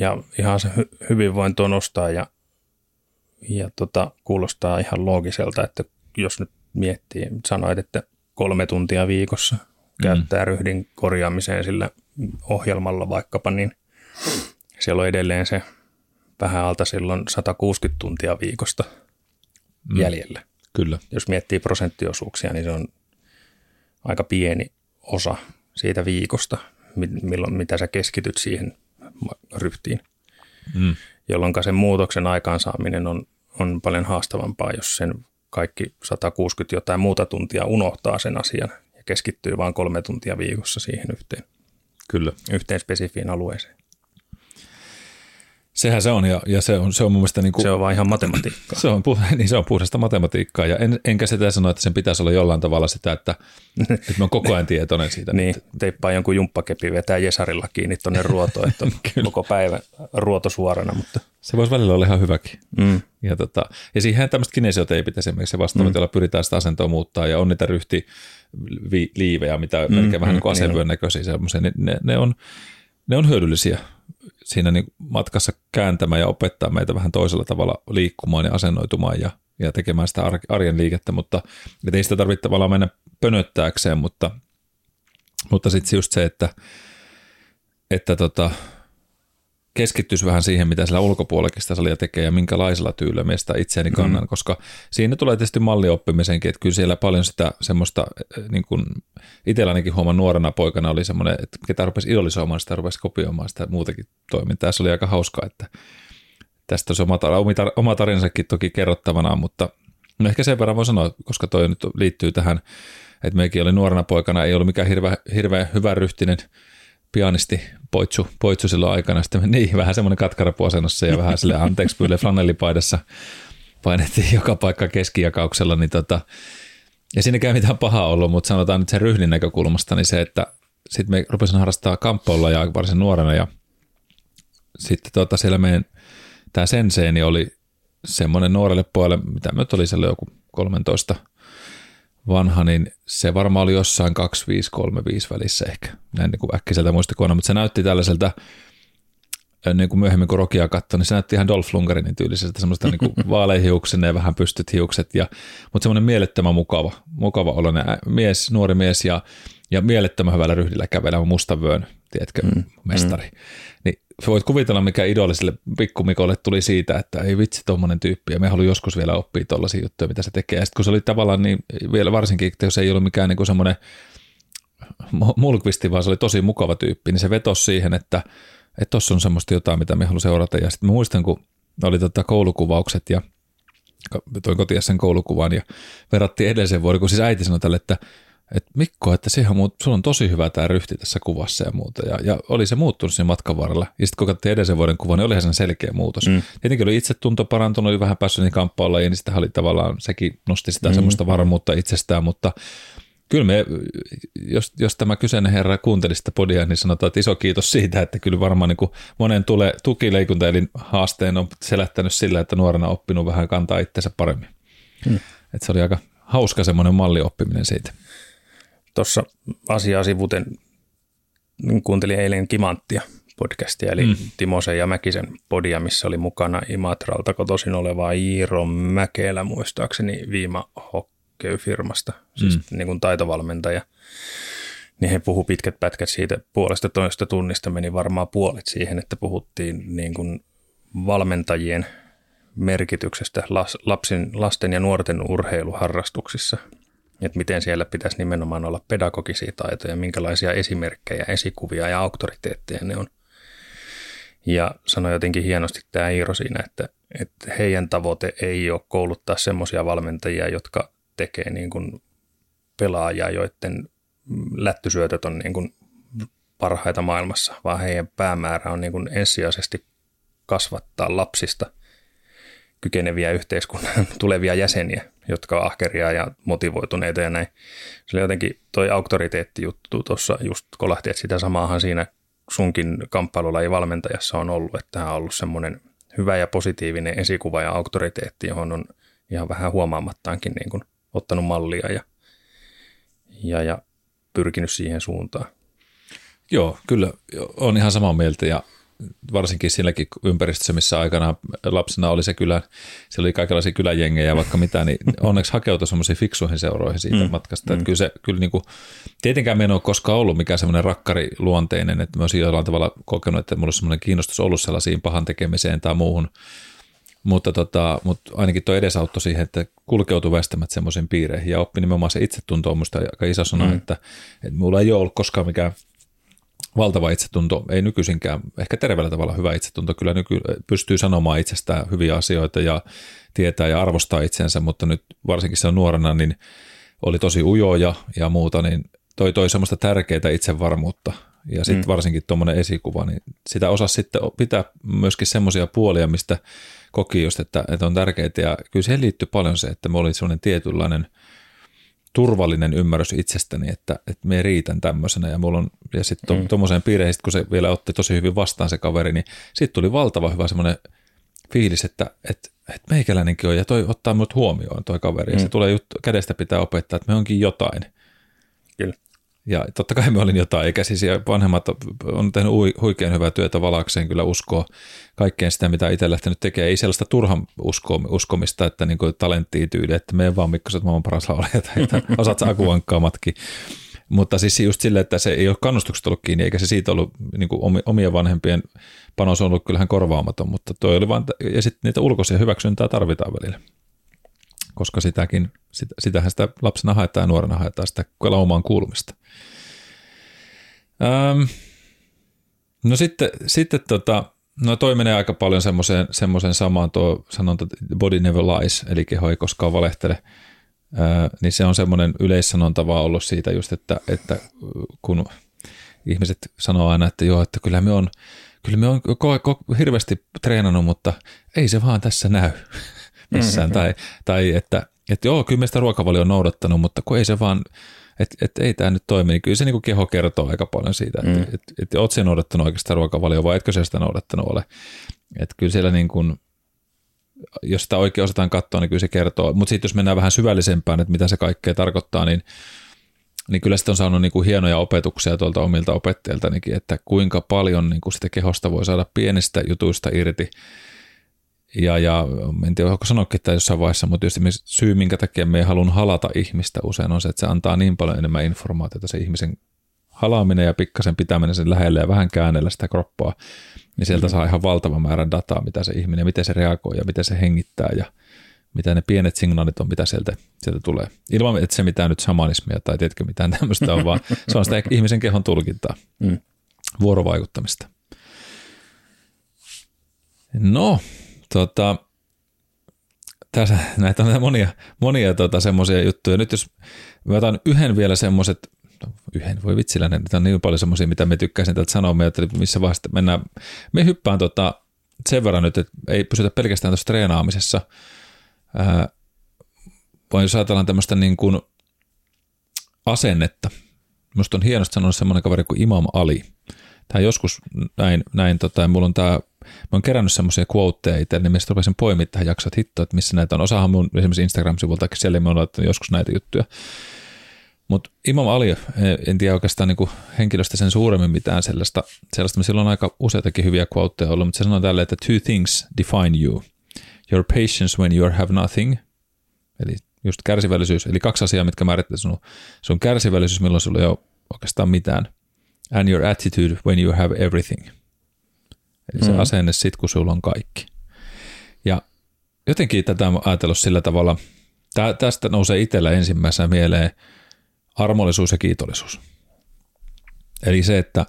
ja ihan se hy- hyvinvointo nostaa ja ja tota, kuulostaa ihan loogiselta, että jos nyt miettii, sanoit, että kolme tuntia viikossa mm. käyttää ryhdin korjaamiseen sillä ohjelmalla vaikkapa, niin siellä on edelleen se vähän alta silloin 160 tuntia viikosta mm. jäljellä. Kyllä. Jos miettii prosenttiosuuksia, niin se on aika pieni osa siitä viikosta, milloin, mitä sä keskityt siihen ryhtiin. Mm jolloin sen muutoksen aikaansaaminen on, on paljon haastavampaa, jos sen kaikki 160 jotain muuta tuntia unohtaa sen asian ja keskittyy vain kolme tuntia viikossa siihen yhteen. Kyllä. Yhteen spesifiin alueeseen. Sehän se on, ja, ja se on, se on mun mielestä... Niin kuin, se on vaan ihan matematiikkaa. se, on, niin se on puhdasta matematiikkaa, ja en, enkä sitä sano, että sen pitäisi olla jollain tavalla sitä, että, että mä oon koko ajan tietoinen siitä. niin, teippaa jonkun jumppakepi, vetää Jesarilla kiinni tuonne ruotoon, että on koko päivä ruoto suorana. Mutta. Se voisi välillä olla ihan hyväkin. Mm. Ja, tota, ja siihen tämmöistä kinesioteipit esimerkiksi se vastaavat, mm. jolla pyritään sitä asentoa muuttaa, ja on niitä ryhti liivejä, mitä mm, melkein mm, vähän niin kuin asenvyön niin näköisiä semmoisia, niin ne, ne, on, ne on hyödyllisiä siinä niin matkassa kääntämään ja opettaa meitä vähän toisella tavalla liikkumaan ja asennoitumaan ja, ja tekemään sitä arjen liikettä, mutta ei sitä tarvitse tavallaan mennä pönöttääkseen, mutta, mutta sitten just se, että, että tota, keskittyisi vähän siihen, mitä sillä ulkopuolellakin sitä salia tekee ja minkälaisella tyylillä miestä itseäni kannan, mm. koska siinä tulee tietysti mallioppimisenkin, että kyllä siellä paljon sitä semmoista, eh, niin kuin itsellänikin huoman nuorena poikana oli semmoinen, että ketä rupesi idolisoimaan sitä, rupesi kopioimaan sitä muutakin toimintaa. Se oli aika hauskaa, että tästä olisi oma, oma tarinsakin toki kerrottavana, mutta no ehkä sen verran voi sanoa, koska toi nyt liittyy tähän, että meikin oli nuorena poikana, ei ollut mikään hirveän hirveä hyvä ryhtinen pianisti poitsu, poitsu silloin aikana. Sitten niin, vähän semmoinen katkarapuasennossa ja vähän sille anteeksi pyyle flanellipaidassa painettiin joka paikka keskijakauksella. Niin tota, ja siinäkään mitään pahaa ollut, mutta sanotaan nyt sen ryhdin näkökulmasta, niin se, että sitten me rupesin harrastaa kamppoilla ja varsin nuorena ja sitten tota siellä meidän tämä senseeni oli semmoinen nuorelle pojalle, mitä me oli siellä joku 13 vanha, niin se varmaan oli jossain 2535 välissä ehkä, näin niin kuin äkkiseltä muistikuona, mutta se näytti tällaiselta, niin kuin myöhemmin kun Rokia katsoi, niin se näytti ihan Dolph Lundgrenin tyyliseltä, semmoista niin kuin vaalehiuksenne ja vähän pystyt hiukset, ja, mutta semmoinen mielettömän mukava, mukava oloinen mies, nuori mies ja, ja mielettömän hyvällä ryhdillä kävelemään mustan vyön, tiedätkö, mm, mestari. Mm. Niin voit kuvitella, mikä idoliselle pikkumikolle tuli siitä, että ei vitsi tuommoinen tyyppi, ja me haluan joskus vielä oppia tuollaisia juttuja, mitä se tekee. Ja sitten kun se oli tavallaan niin, vielä varsinkin, että jos ei ollut mikään niin semmoinen mulkvisti, vaan se oli tosi mukava tyyppi, niin se vetosi siihen, että tuossa on semmoista jotain, mitä me haluan seurata. Ja sitten muistan, kun oli tota koulukuvaukset ja toin kotiin sen koulukuvan ja verrattiin edellisen vuoden, kun siis äiti sanoi tälle, että että Mikko, että sehän muut, sulla on tosi hyvä tämä ryhti tässä kuvassa ja muuta. Ja, ja oli se muuttunut siinä matkan varrella. Ja sitten kun katsottiin edellisen vuoden kuvan, niin olihan sen selkeä muutos. Mm. Tietenkin oli itsetunto parantunut, oli vähän päässyt niin kamppailla, ja niin sitä oli tavallaan, sekin nosti sitä mm. semmoista varmuutta itsestään, mutta kyllä me, jos, jos tämä kyseinen herra kuunteli sitä podia, niin sanotaan, että iso kiitos siitä, että kyllä varmaan niin kuin monen tule, tukileikunta eli haasteen on selättänyt sillä, että nuorena oppinut vähän kantaa itsensä paremmin. Hmm. Että se oli aika hauska semmoinen mallioppiminen siitä. Tuossa asiaa sivuten kuuntelin eilen Kimanttia podcastia, eli mm. Timosen ja Mäkisen podia, missä oli mukana Imatralta kotoisin oleva Iiro Mäkelä muistaakseni Viima Hockey-firmasta, siis mm. niin kuin taitovalmentaja. Niin he puhu pitkät pätkät siitä puolesta toista tunnista, meni varmaan puolet siihen, että puhuttiin niin kuin valmentajien merkityksestä lapsin, lasten ja nuorten urheiluharrastuksissa – että miten siellä pitäisi nimenomaan olla pedagogisia taitoja, minkälaisia esimerkkejä, esikuvia ja auktoriteetteja ne on. Ja sanoi jotenkin hienosti tämä Iiro siinä, että, että heidän tavoite ei ole kouluttaa semmoisia valmentajia, jotka tekee niin kuin pelaajia, joiden lättysyötöt on niin kuin parhaita maailmassa, vaan heidän päämäärä on niin kuin ensisijaisesti kasvattaa lapsista kykeneviä yhteiskunnan tulevia jäseniä, jotka on ahkeria ja motivoituneita ja näin. Oli jotenkin toi auktoriteettijuttu tuossa just kolahti, että sitä samaahan siinä sunkin valmentajassa on ollut, että tämä on ollut semmoinen hyvä ja positiivinen esikuva ja auktoriteetti, johon on ihan vähän huomaamattaankin niin kuin ottanut mallia ja, ja, ja pyrkinyt siihen suuntaan. Joo, kyllä on ihan samaa mieltä ja varsinkin silläkin ympäristössä, missä aikana lapsena oli se kylä, siellä oli kaikenlaisia kyläjengejä ja vaikka mitä, niin onneksi hakeutui semmoisiin fiksuihin seuroihin siitä mm. matkasta. Mm. Että kyllä se, kyllä niin kuin, tietenkään me en ole koskaan ollut mikään semmoinen rakkariluonteinen, että olisin jollain tavalla kokenut, että mulla olisi semmoinen kiinnostus ollut sellaisiin pahan tekemiseen tai muuhun, mutta, tota, mutta ainakin tuo edesauttoi siihen, että kulkeutui väistämättä semmoisiin piireihin ja oppi nimenomaan se itsetunto on musta aika iso sana, mm. että, että mulla ei ole ollut koskaan mikään valtava itsetunto, ei nykyisinkään, ehkä terveellä tavalla hyvä itsetunto, kyllä nyky, pystyy sanomaan itsestään hyviä asioita ja tietää ja arvostaa itsensä, mutta nyt varsinkin se on nuorena, niin oli tosi ujoja ja muuta, niin toi toi semmoista tärkeää itsevarmuutta. Ja sitten mm. varsinkin tuommoinen esikuva, niin sitä osasi sitten pitää myöskin semmoisia puolia, mistä koki just, että, että on tärkeää. Ja kyllä siihen liittyy paljon se, että me oli semmoinen tietynlainen – turvallinen ymmärrys itsestäni, että, että me riitän tämmöisenä ja mulla on, ja sitten mm. tuommoiseen piireihin, kun se vielä otti tosi hyvin vastaan se kaveri, niin sitten tuli valtava hyvä semmoinen fiilis, että, että, että meikäläinenkin on ja toi ottaa minut huomioon toi kaveri mm. ja se tulee juttu, kädestä pitää opettaa, että me onkin jotain. Ja totta kai me olin jotain, eikä ja vanhemmat on tehnyt huikean hyvää työtä valakseen kyllä uskoa kaikkeen sitä, mitä itse lähtenyt tekemään. Ei sellaista turhan usko, uskomista, että niin kuin talenttiin tyyli, että me vaan Mikkoset maailman paras laulaja tai että osaat akuankkaa matki. Mutta siis just silleen, että se ei ole kannustukset ollut kiinni, eikä se siitä ollut niin kuin omien vanhempien panos on ollut kyllähän korvaamaton, mutta toi oli vaan, ja sitten niitä ulkoisia hyväksyntää tarvitaan välillä koska sitäkin, sitä, sitähän sitä lapsena haetaan ja nuorena haetaan sitä laumaan kuulumista. Öm, no sitten, sitten tota, no toi menee aika paljon semmoiseen, semmoiseen samaan tuo sanonta body never lies, eli keho ei koskaan valehtele. Öö, niin se on semmoinen yleissanonta vaan ollut siitä just, että, että kun ihmiset sanoo aina, että joo, että kyllä me on, kyllä me on ko- ko- hirveästi treenannut, mutta ei se vaan tässä näy missään. Mm-hmm. Tai, tai että, että joo, kyllä sitä ruokavalio on noudattanut, mutta kun ei se vaan, että et ei tämä nyt toimi, niin kyllä se niin keho kertoo aika paljon siitä, että mm. et, et, et, oot noudattanut oikeastaan ruokavalioa vai etkö se sitä noudattanut ole. Että kyllä siellä niin kuin, jos sitä oikein osataan katsoa, niin kyllä se kertoo. Mutta sitten jos mennään vähän syvällisempään, että mitä se kaikkea tarkoittaa, niin, niin kyllä sitten on saanut niin kuin hienoja opetuksia tuolta omilta opettajiltanikin, että kuinka paljon niin kuin sitä kehosta voi saada pienistä jutuista irti ja, ja en tiedä, onko sanoakin että jossain vaiheessa, mutta just syy, minkä takia me ei halun halata ihmistä usein on se, että se antaa niin paljon enemmän informaatiota se ihmisen halaaminen ja pikkasen pitäminen sen lähelle ja vähän käännellä sitä kroppaa, niin sieltä mm-hmm. saa ihan valtava määrä dataa, mitä se ihminen, miten se reagoi ja miten se hengittää ja mitä ne pienet signaalit on, mitä sieltä, sieltä tulee. Ilman, että se mitään nyt shamanismia tai tiedätkö mitään tämmöistä on, vaan se on sitä ihmisen kehon tulkintaa, mm. vuorovaikuttamista. No, Tota, tässä, näitä on monia, monia tota, semmoisia juttuja. Nyt jos mä otan yhden vielä semmoiset, no, yhden voi vitsillä, näitä on niin paljon semmoisia, mitä me tykkäisin täältä sanoa, me missä vaiheessa mennään. Me hyppään tota, sen verran nyt, että ei pysytä pelkästään tuossa treenaamisessa, ää, vaan jos ajatellaan tämmöistä niin kuin asennetta. Minusta on hienosti sanoa semmoinen kaveri kuin Imam Ali. Tämä joskus näin, näin tota, mulla on tämä mä oon kerännyt semmoisia quoteja itse, niin mistä rupesin poimia tähän jaksot hittoa, että missä näitä on. Osahan mun esimerkiksi Instagram-sivulta, siellä me on laittanut joskus näitä juttuja. Mutta Imam Ali, en tiedä oikeastaan niin henkilöstä sen suuremmin mitään sellaista, sellaista. Sillä on aika useitakin hyviä quoteja ollut, mutta se sanoo tälle, että two things define you. Your patience when you have nothing, eli just kärsivällisyys, eli kaksi asiaa, mitkä määrittävät sinun. Sun kärsivällisyys, milloin sulla ei ole oikeastaan mitään, and your attitude when you have everything – Eli se mm. asenne sit, kun sulla on kaikki. Ja jotenkin tätä on ajatellut sillä tavalla, tä, tästä nousee itsellä ensimmäisenä mieleen armollisuus ja kiitollisuus. Eli se, että,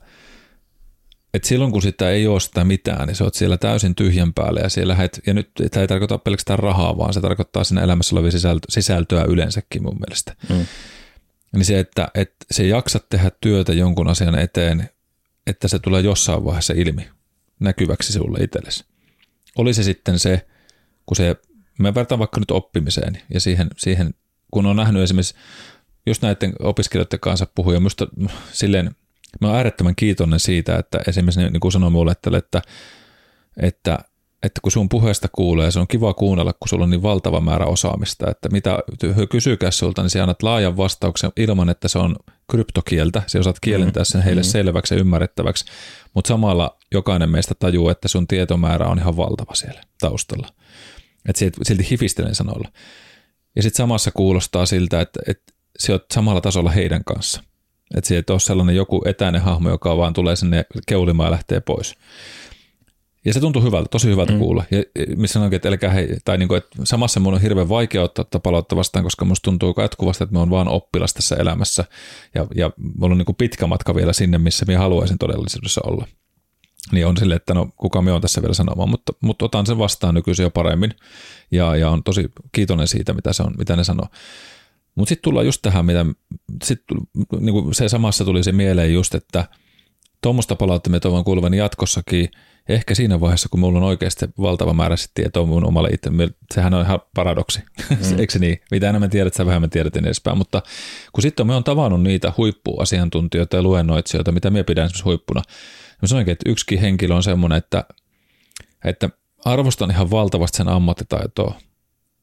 että silloin kun sitä ei ole sitä mitään, niin sä oot siellä täysin tyhjän päällä ja siellä et, ja nyt tämä ei tarkoita pelkästään rahaa, vaan se tarkoittaa siinä elämässä olevia sisältöä yleensäkin mun mielestä. Mm. Niin se, että, että se jaksat tehdä työtä jonkun asian eteen, että se tulee jossain vaiheessa ilmi näkyväksi sinulle itsellesi. Oli se sitten se, kun se, mä vertaan vaikka nyt oppimiseen ja siihen, siihen kun on nähnyt esimerkiksi just näiden opiskelijoiden kanssa puhuja, minusta silleen, mä oon äärettömän kiitollinen siitä, että esimerkiksi niin kuin sanoi mulle, että, että, että, että kun sun puheesta kuulee, se on kiva kuunnella, kun sulla on niin valtava määrä osaamista, että mitä kysykää sulta, niin sä annat laajan vastauksen ilman, että se on kryptokieltä, sä osaat kielentää sen heille mm-hmm. selväksi ja ymmärrettäväksi, mutta samalla jokainen meistä tajuu, että sun tietomäärä on ihan valtava siellä taustalla. Että silti hifistelen sanoilla. Ja sitten samassa kuulostaa siltä, että, että sä oot samalla tasolla heidän kanssa. Että se et ole sellainen joku etäinen hahmo, joka vaan tulee sinne keulimaan ja lähtee pois. Ja se tuntuu hyvältä, tosi hyvältä mm. kuulla. Ja missä sanoinkin, että älkää hei, tai niin kuin, että samassa mun on hirveän vaikea ottaa tätä palautta vastaan, koska musta tuntuu jatkuvasti, että mä oon vaan oppilas tässä elämässä. Ja, ja mulla on niin kuin pitkä matka vielä sinne, missä minä haluaisin todellisuudessa olla. Niin on sille, että no kuka me on tässä vielä sanomaan, mutta, mutta otan sen vastaan nykyisin jo paremmin. Ja, ja on tosi kiitollinen siitä, mitä, se on, mitä ne sanoo. Mutta sitten tullaan just tähän, mitä sit, niin kuin se samassa tuli se mieleen just, että tuommoista palautta me toivon kuuluvani jatkossakin – ehkä siinä vaiheessa, kun mulla on oikeasti valtava määrä tietoa mun omalle itse, sehän on ihan paradoksi, mm. eikö niin? Mitä enemmän tiedät, sä vähemmän tiedät edespäin, mutta kun sitten me on tavannut niitä huippuasiantuntijoita ja luennoitsijoita, mitä me pidän esimerkiksi huippuna, niin mä sanoinkin, että yksikin henkilö on semmoinen, että, että arvostan ihan valtavasti sen ammattitaitoa,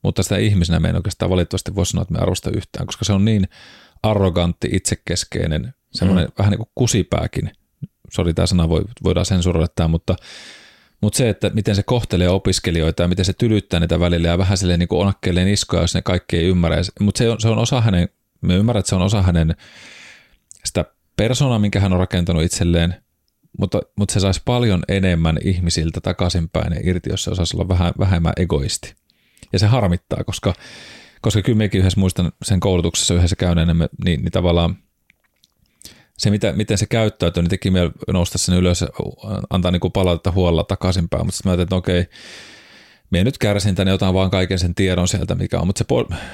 mutta sitä ihmisenä me en oikeastaan valitettavasti voi sanoa, että me arvosta yhtään, koska se on niin arrogantti, itsekeskeinen, semmoinen mm. vähän niin kuin kusipääkin – sori tämä sana voi, voidaan sensuroida tämä, mutta, mutta se, että miten se kohtelee opiskelijoita ja miten se tylyttää niitä välillä ja vähän silleen niin kuin onakkelee niskoja, jos ne kaikki ei ymmärrä. Mutta se on, se on osa hänen, me ymmärrän, että se on osa hänen sitä persoonaa, minkä hän on rakentanut itselleen, mutta, mutta se saisi paljon enemmän ihmisiltä takaisinpäin ja irti, jos se osaisi olla vähän vähemmän egoisti. Ja se harmittaa, koska, koska kyllä mekin yhdessä muistan sen koulutuksessa yhdessä käyneenä, niin, niin tavallaan se, mitä, miten se käyttäytyy, niin teki meillä nousta sen ylös ja antaa niin palautetta huolella takaisinpäin, mutta sitten mä ajattelin, että okei, minä nyt kärsin tänne, otan vaan kaiken sen tiedon sieltä, mikä on, mutta se,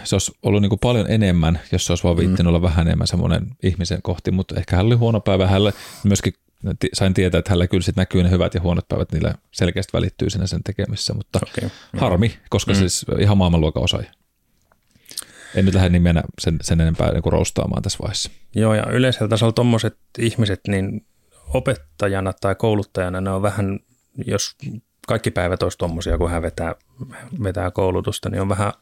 se olisi ollut niin kuin paljon enemmän, jos se olisi vaan viittinyt mm. olla vähän enemmän semmoinen ihmisen kohti, mutta ehkä hän oli huono päivä, hänelle myöskin sain tietää, että hänellä kyllä sitten näkyy ne hyvät ja huonot päivät, niillä selkeästi välittyy sinne sen tekemisessä, mutta okay. harmi, koska mm. siis ihan maailmanluokan osaaja. En nyt lähde nimenä sen, sen enempää niin kuin roustaamaan tässä vaiheessa. Joo, ja yleisellä tasolla tuommoiset ihmiset, niin opettajana tai kouluttajana ne on vähän, jos kaikki päivät olisi tuommoisia, kun hän vetää, vetää koulutusta, niin on vähän,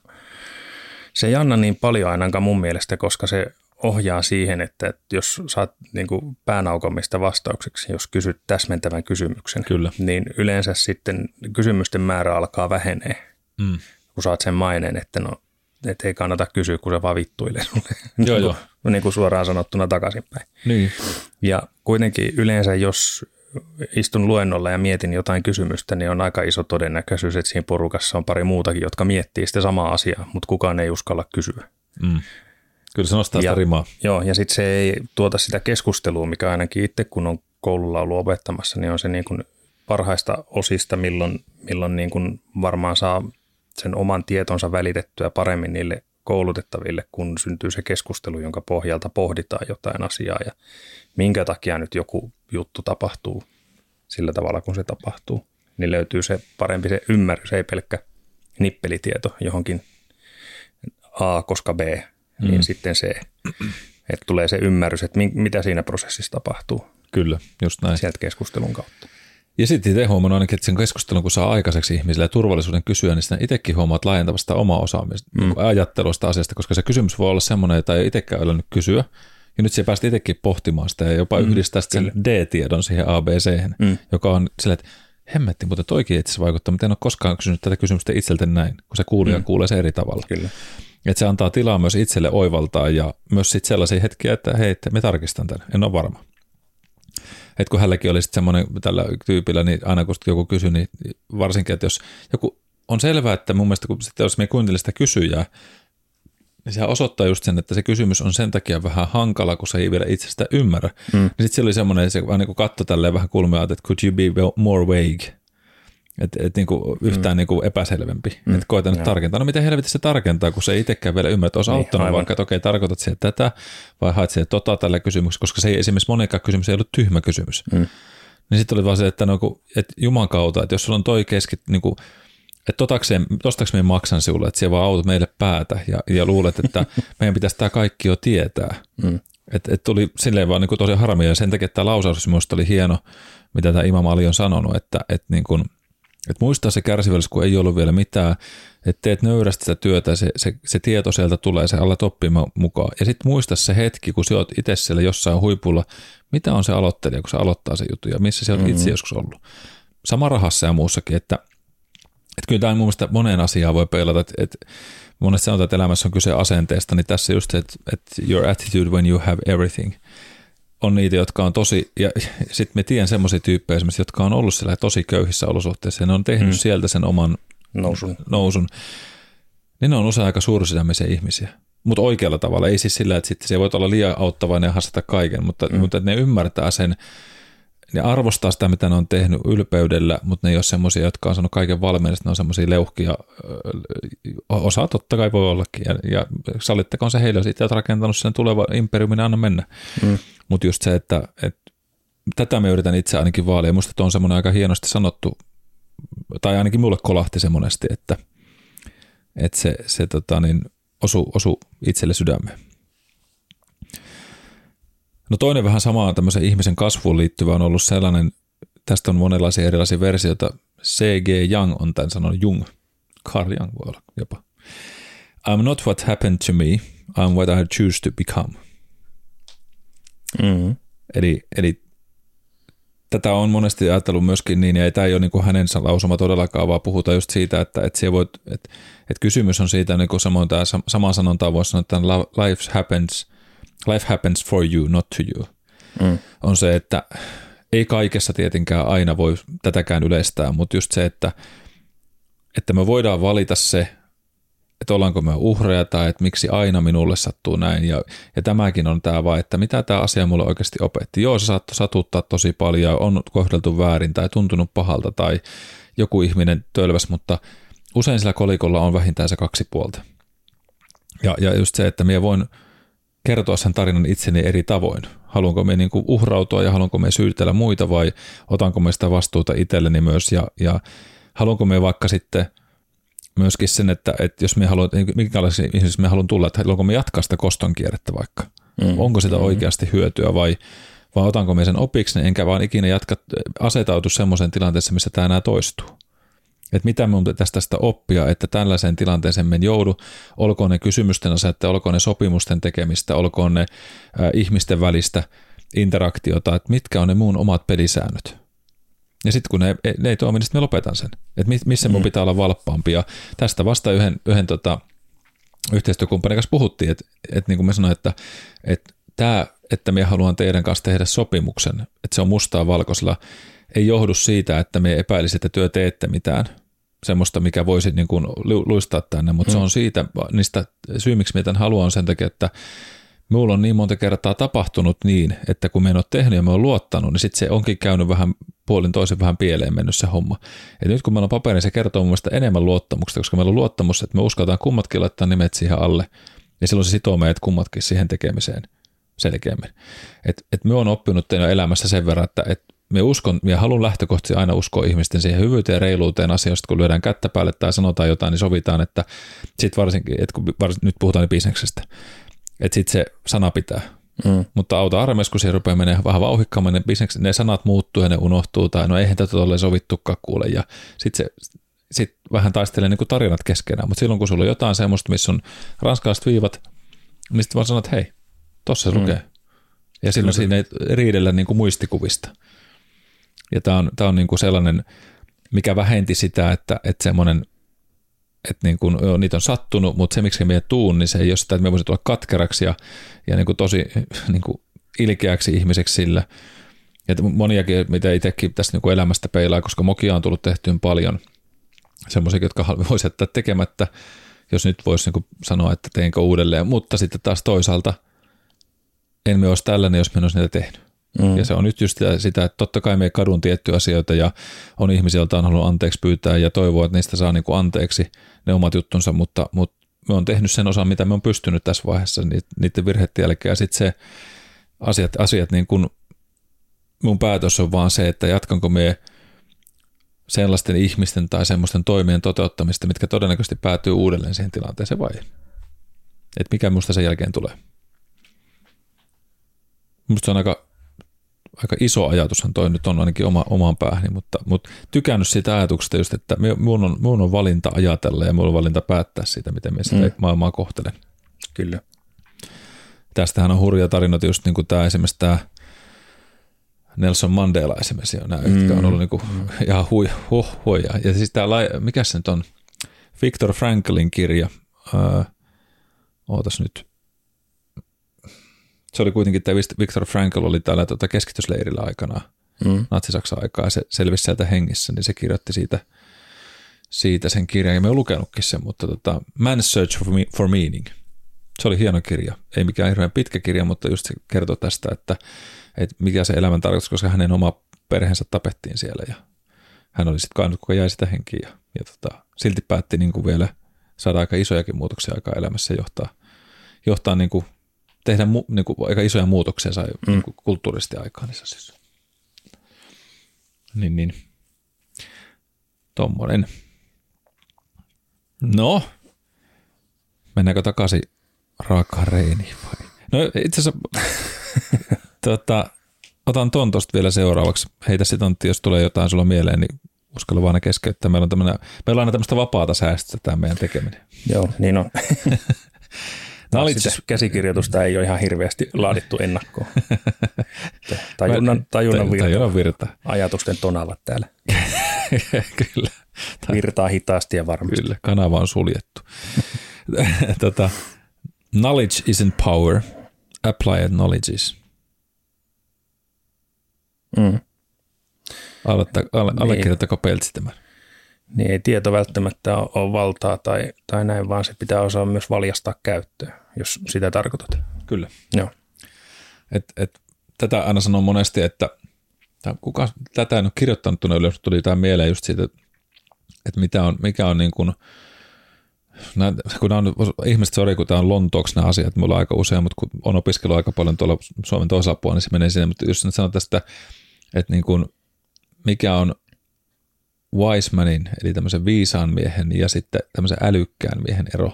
se ei anna niin paljon ainakaan mun mielestä, koska se ohjaa siihen, että jos saat niin kuin päänaukomista vastaukseksi, jos kysyt täsmentävän kysymyksen, Kyllä. niin yleensä sitten kysymysten määrä alkaa vähenee, mm. kun saat sen maineen, että no että ei kannata kysyä, kun se vaan vittuilee sulle. Joo, joo. niin kuin suoraan sanottuna takaisinpäin. Niin. Ja kuitenkin yleensä, jos istun luennolla ja mietin jotain kysymystä, niin on aika iso todennäköisyys, että siinä porukassa on pari muutakin, jotka miettii sitä samaa asiaa, mutta kukaan ei uskalla kysyä. Mm. Kyllä se nostaa ja, sitä rimaa. Joo, ja sitten se ei tuota sitä keskustelua, mikä ainakin itse, kun on koululla ollut opettamassa, niin on se niin kuin parhaista osista, milloin, milloin niin kuin varmaan saa sen oman tietonsa välitettyä paremmin niille koulutettaville, kun syntyy se keskustelu, jonka pohjalta pohditaan jotain asiaa ja minkä takia nyt joku juttu tapahtuu sillä tavalla, kun se tapahtuu. Niin löytyy se parempi se ymmärrys, ei pelkkä nippelitieto johonkin A, koska B, niin mm. sitten se, että tulee se ymmärrys, että mitä siinä prosessissa tapahtuu. Kyllä, just näin. Sieltä keskustelun kautta. Ja sitten itse huomannut ainakin, että sen keskustelun, kun saa aikaiseksi ihmisille ja turvallisuuden kysyä, niin sitten itsekin huomaat laajentavasta omaa osaamista, mm. ajattelusta asiasta, koska se kysymys voi olla semmoinen, jota ei itsekään ole nyt kysyä. Ja nyt se päästi itsekin pohtimaan sitä ja jopa mm. yhdistää sen D-tiedon siihen ABC, mm. joka on sillä, että hemmetti, mutta toikin itse asiassa vaikuttaa, mutta en ole koskaan kysynyt tätä kysymystä itseltä näin, kun se kuulija mm. kuulee se eri tavalla. Kyllä. Että se antaa tilaa myös itselle oivaltaa ja myös sitten sellaisia hetkiä, että hei, me tarkistan tämän, en ole varma. Että kun hänelläkin oli sitten semmoinen tällä tyypillä, niin aina kun joku kysyi, niin varsinkin, että jos joku on selvää, että mun mielestä kun sitten jos me kuuntelemme sitä kysyjää, niin se osoittaa just sen, että se kysymys on sen takia vähän hankala, kun se ei vielä itse sitä ymmärrä. Mm. Niin sitten se oli semmoinen, se vaan niin katsoi tälleen vähän kulmia, että could you be more vague? Että et niinku yhtään mm. niinku epäselvempi. Mm. Että koetan nyt tarkentaa. No miten helvetissä se tarkentaa, kun se ei itsekään vielä ymmärrä, että olisi niin, auttanut aivan. vaikka, että okei, tarkoitat siihen tätä, vai haet siihen tota tällä kysymyksellä, koska se ei esimerkiksi monenkaan kysymys ei ollut tyhmä kysymys. Mm. Niin sitten oli vaan se, että, no, että Juman kautta, että jos sulla on toi keskit, niin kuin, että totakseen, tostaks me maksan sinulle, että siellä vaan autot meille päätä ja, ja luulet, että meidän pitäisi tämä kaikki jo tietää. Mm. Että et tuli silleen vaan niin tosi harmia ja sen takia tämä lausaus minusta oli hieno, mitä tämä Imam Ali on sanonut, että, että niin kuin, että muistaa se kärsivällisyys, kun ei ollut vielä mitään, että teet nöyrästi sitä työtä, se, se, se tieto sieltä tulee, se alat oppimaan mukaan. Ja sitten muista se hetki, kun sä oot itse siellä jossain huipulla, mitä on se aloittelija, kun se aloittaa se juttu ja missä se on mm-hmm. itse joskus ollut. Sama rahassa ja muussakin, että, että kyllä tämä mun mielestä moneen asiaan voi peilata, että, että monesti sanotaan, että elämässä on kyse asenteesta, niin tässä just se, että, että your attitude when you have everything – on niitä, jotka on tosi, ja sitten me tiedän semmoisia tyyppejä esimerkiksi, jotka on ollut siellä tosi köyhissä olosuhteissa, ja ne on tehnyt mm. sieltä sen oman nousun. nousun. Niin ne on usein aika suursydämisiä ihmisiä. Mutta oikealla tavalla, ei siis sillä, että sitten se voi olla liian auttavainen ja hastata kaiken, mutta, mm. mutta ne ymmärtää sen, ne arvostaa sitä, mitä ne on tehnyt ylpeydellä, mutta ne ei ole semmoisia, jotka on saanut kaiken valmiin, ne on semmoisia leuhkia, osa totta kai voi ollakin, ja, ja sallittakoon se heille, jos itse olet rakentanut sen tuleva imperiumin, niin anna mennä. Mm. Mutta just se, että, että tätä me yritän itse ainakin vaalia, musta on semmoinen aika hienosti sanottu, tai ainakin mulle kolahti se monesti, että, että se, se tota niin, osu, osu itselle sydämeen. No toinen vähän samaan tämmöisen ihmisen kasvuun liittyvä on ollut sellainen, tästä on monenlaisia erilaisia versioita. C.G. Young on tämän sanonut, Jung. Carl Jung voi olla jopa. I'm not what happened to me, I'm what I choose to become. Mm-hmm. Eli, eli tätä on monesti ajatellut myöskin niin, ja tämä ei ole niin kuin hänen lausuma todellakaan, vaan puhutaan just siitä, että, että, voit, että, että kysymys on siitä, niin kuin samoin tämä sama sanonta voisi sanoa, että life happens – life happens for you, not to you, mm. on se, että ei kaikessa tietenkään aina voi tätäkään yleistää, mutta just se, että, että me voidaan valita se, että ollaanko me uhreja tai että miksi aina minulle sattuu näin. Ja, ja tämäkin on tämä vaan, että mitä tämä asia mulle oikeasti opetti. Joo, se saattoi satuttaa tosi paljon, on kohdeltu väärin tai tuntunut pahalta tai joku ihminen tölväs, mutta usein sillä kolikolla on vähintään se kaksi puolta. Ja, ja just se, että minä voin kertoa sen tarinan itseni eri tavoin. Haluanko me niin kuin uhrautua ja haluanko me syytellä muita vai otanko me sitä vastuuta itselleni myös ja, ja haluanko me vaikka sitten myöskin sen, että, että jos me haluan, minkälaisia ihmisiä me haluan tulla, että haluanko me jatkaa sitä koston kierrettä vaikka. Mm. Onko sitä mm. oikeasti hyötyä vai, vai otanko me sen opiksi, niin enkä vaan ikinä jatka, asetautu semmoiseen tilanteeseen, missä tämä enää toistuu että mitä mun tästä tästä oppia, että tällaiseen tilanteeseen men joudu, olkoon ne kysymysten asettä, olkoon ne sopimusten tekemistä, olkoon ne ihmisten välistä interaktiota, että mitkä on ne muun omat pelisäännöt. Ja sitten kun ne, ne ei toimi, niin sitten me lopetan sen. Että missä mun mm. pitää olla valppaampi. Ja tästä vasta yhden, yhden tota, yhteistyökumppanin kanssa puhuttiin, että, että niin kuin mä sanoin, että, että tämä, että me haluan teidän kanssa tehdä sopimuksen, että se on mustaa valkoisella, ei johdu siitä, että me epäilisi, että työ teette mitään semmoista, mikä voisi niin kuin luistaa tänne, mutta mm. se on siitä, niistä syy, miksi mä tämän haluan, on sen takia, että Minulla on niin monta kertaa tapahtunut niin, että kun me en ole tehnyt ja me on luottanut, niin sitten se onkin käynyt vähän puolin toisin vähän pieleen mennyt se homma. Et nyt kun meillä on paperi, niin se kertoo mun mielestä enemmän luottamuksesta, koska meillä on luottamus, että me uskaltaan kummatkin laittaa nimet siihen alle, niin silloin se sitoo meidät kummatkin siihen tekemiseen selkeämmin. Et, et me on oppinut teidän elämässä sen verran, että et me uskon, ja haluan lähtökohtaisesti aina uskoa ihmisten siihen hyvyyteen ja reiluuteen asioista, kun lyödään kättä päälle tai sanotaan jotain, niin sovitaan, että sit varsinkin, että kun varsinkin, nyt puhutaan niin bisneksestä, että sitten se sana pitää. Mm. Mutta auta armeijassa, kun se rupeaa menemään vähän vauhikkaammin, ne, bisneks, ne sanat muuttuu ja ne unohtuu, tai no eihän tätä ole sovittukaan kuule, ja sitten se sit vähän taistelee niin kuin tarinat keskenään, mutta silloin kun sulla on jotain semmoista, missä on ranskalaiset viivat, niin sitten vaan sanot, että hei, tossa se mm. lukee. Ja silloin Kyllä. siinä ei riidellä niin kuin muistikuvista. Ja tämä on, tää on niin kuin sellainen, mikä vähenti sitä, että, että semmoinen, että niin kuin, joo, niitä on sattunut, mutta se, miksi me tuun, niin se ei ole sitä, että me voisi tulla katkeraksi ja, ja niin kuin tosi niin kuin ilkeäksi ihmiseksi sillä. Ja moniakin, mitä itsekin tästä niin elämästä peilaa, koska mokia on tullut tehtyyn paljon semmoisia, jotka voisi jättää tekemättä, jos nyt voisi niin sanoa, että teinkö uudelleen. Mutta sitten taas toisaalta en me olisi tällainen, jos me olisi niitä tehnyt. Mm. Ja se on nyt just sitä, että totta kai me kadun tiettyjä asioita ja on ihmisiä, joilta on halunnut anteeksi pyytää ja toivoa, että niistä saa niin kuin anteeksi ne omat juttunsa, mutta, mutta me on tehnyt sen osan, mitä me on pystynyt tässä vaiheessa niiden virheiden jälkeen ja sitten se asiat, asiat niin kuin mun päätös on vaan se, että jatkanko me sellaisten ihmisten tai semmoisten toimien toteuttamista, mitkä todennäköisesti päätyy uudelleen siihen tilanteeseen vai Että mikä musta sen jälkeen tulee. Musta se on aika aika iso ajatushan toi nyt on ainakin oma, omaan päähäni, mutta, mutta tykännyt siitä ajatuksesta just, että minun on, minun on valinta ajatella ja minun on valinta päättää siitä, miten minä sitä mm. maailmaa kohtelen. Kyllä. Tästähän on hurja tarina, just niin kuin tämä esimerkiksi tämä Nelson Mandela esimerkiksi, nämä, mm. jotka on ollut niin kuin mm. ihan hui, huh, hui. Ja siis tämä, mikä se nyt on, Victor Franklin kirja, öö, ootas nyt, se oli kuitenkin, että Viktor Frankl oli täällä tuota keskitysleirillä aikana, mm. Natsi-Saksan aikaa, ja se selvisi sieltä hengissä, niin se kirjoitti siitä, siitä sen kirjan, ja me olen lukenutkin sen, mutta tota, Man's Search for, me, for Meaning. Se oli hieno kirja, ei mikään hirveän pitkä kirja, mutta just se kertoo tästä, että, että mikä se elämän tarkoitus, koska hänen oma perheensä tapettiin siellä, ja hän oli sitten kainut, kuka jäi sitä henkiä, ja, ja tota, silti päätti niin kuin vielä saada aika isojakin muutoksia aikaa elämässä johtaa, johtaa niin kuin tehdä mu, niin kuin, aika isoja muutoksia sai mm. niin kuin, kulttuurisesti aikaan niissä siis. Niin, niin. Tommonen. No, mennäänkö takaisin raakaan reiniin vai? No itse asiassa, tota, otan ton tosta vielä seuraavaksi. Heitä sitten on, jos tulee jotain sulla mieleen, niin uskalla vaan keskeyttää. Meillä on, meillä on aina tämmöistä vapaata säästöä tämä meidän tekeminen. Joo, niin on. Knowledge käsikirjoitusta ei ole ihan hirveästi laadittu ennakkoon. Tajunnan, tajunnan, virta, tajunnan virta. Ajatusten tonavat täällä. Kyllä. Virtaa hitaasti ja varmasti. Kyllä, kanava on suljettu. tota, knowledge isn't power, applied knowledge is. Mm. Niin. Allekirjoittako Peltsi tämän? Niin ei tieto välttämättä ole valtaa tai, tai näin, vaan se pitää osaa myös valjastaa käyttöön jos sitä tarkoitat. Kyllä. Joo. Et, et, tätä aina sanon monesti, että kuka tätä en ole kirjoittanut tuonne ylös, tuli tämä mieleen just siitä, että mitä on, mikä on niin kuin, kun on, ihmiset, sori, kun tämä on Lontooksi nämä asiat, mulla on aika usein, mutta kun on opiskellut aika paljon tuolla Suomen toisella puolella, niin se menee sinne, mutta just nyt sanon tästä, että niin kuin, mikä on Weismanin, eli tämmöisen viisaan miehen ja sitten tämmöisen älykkään miehen ero,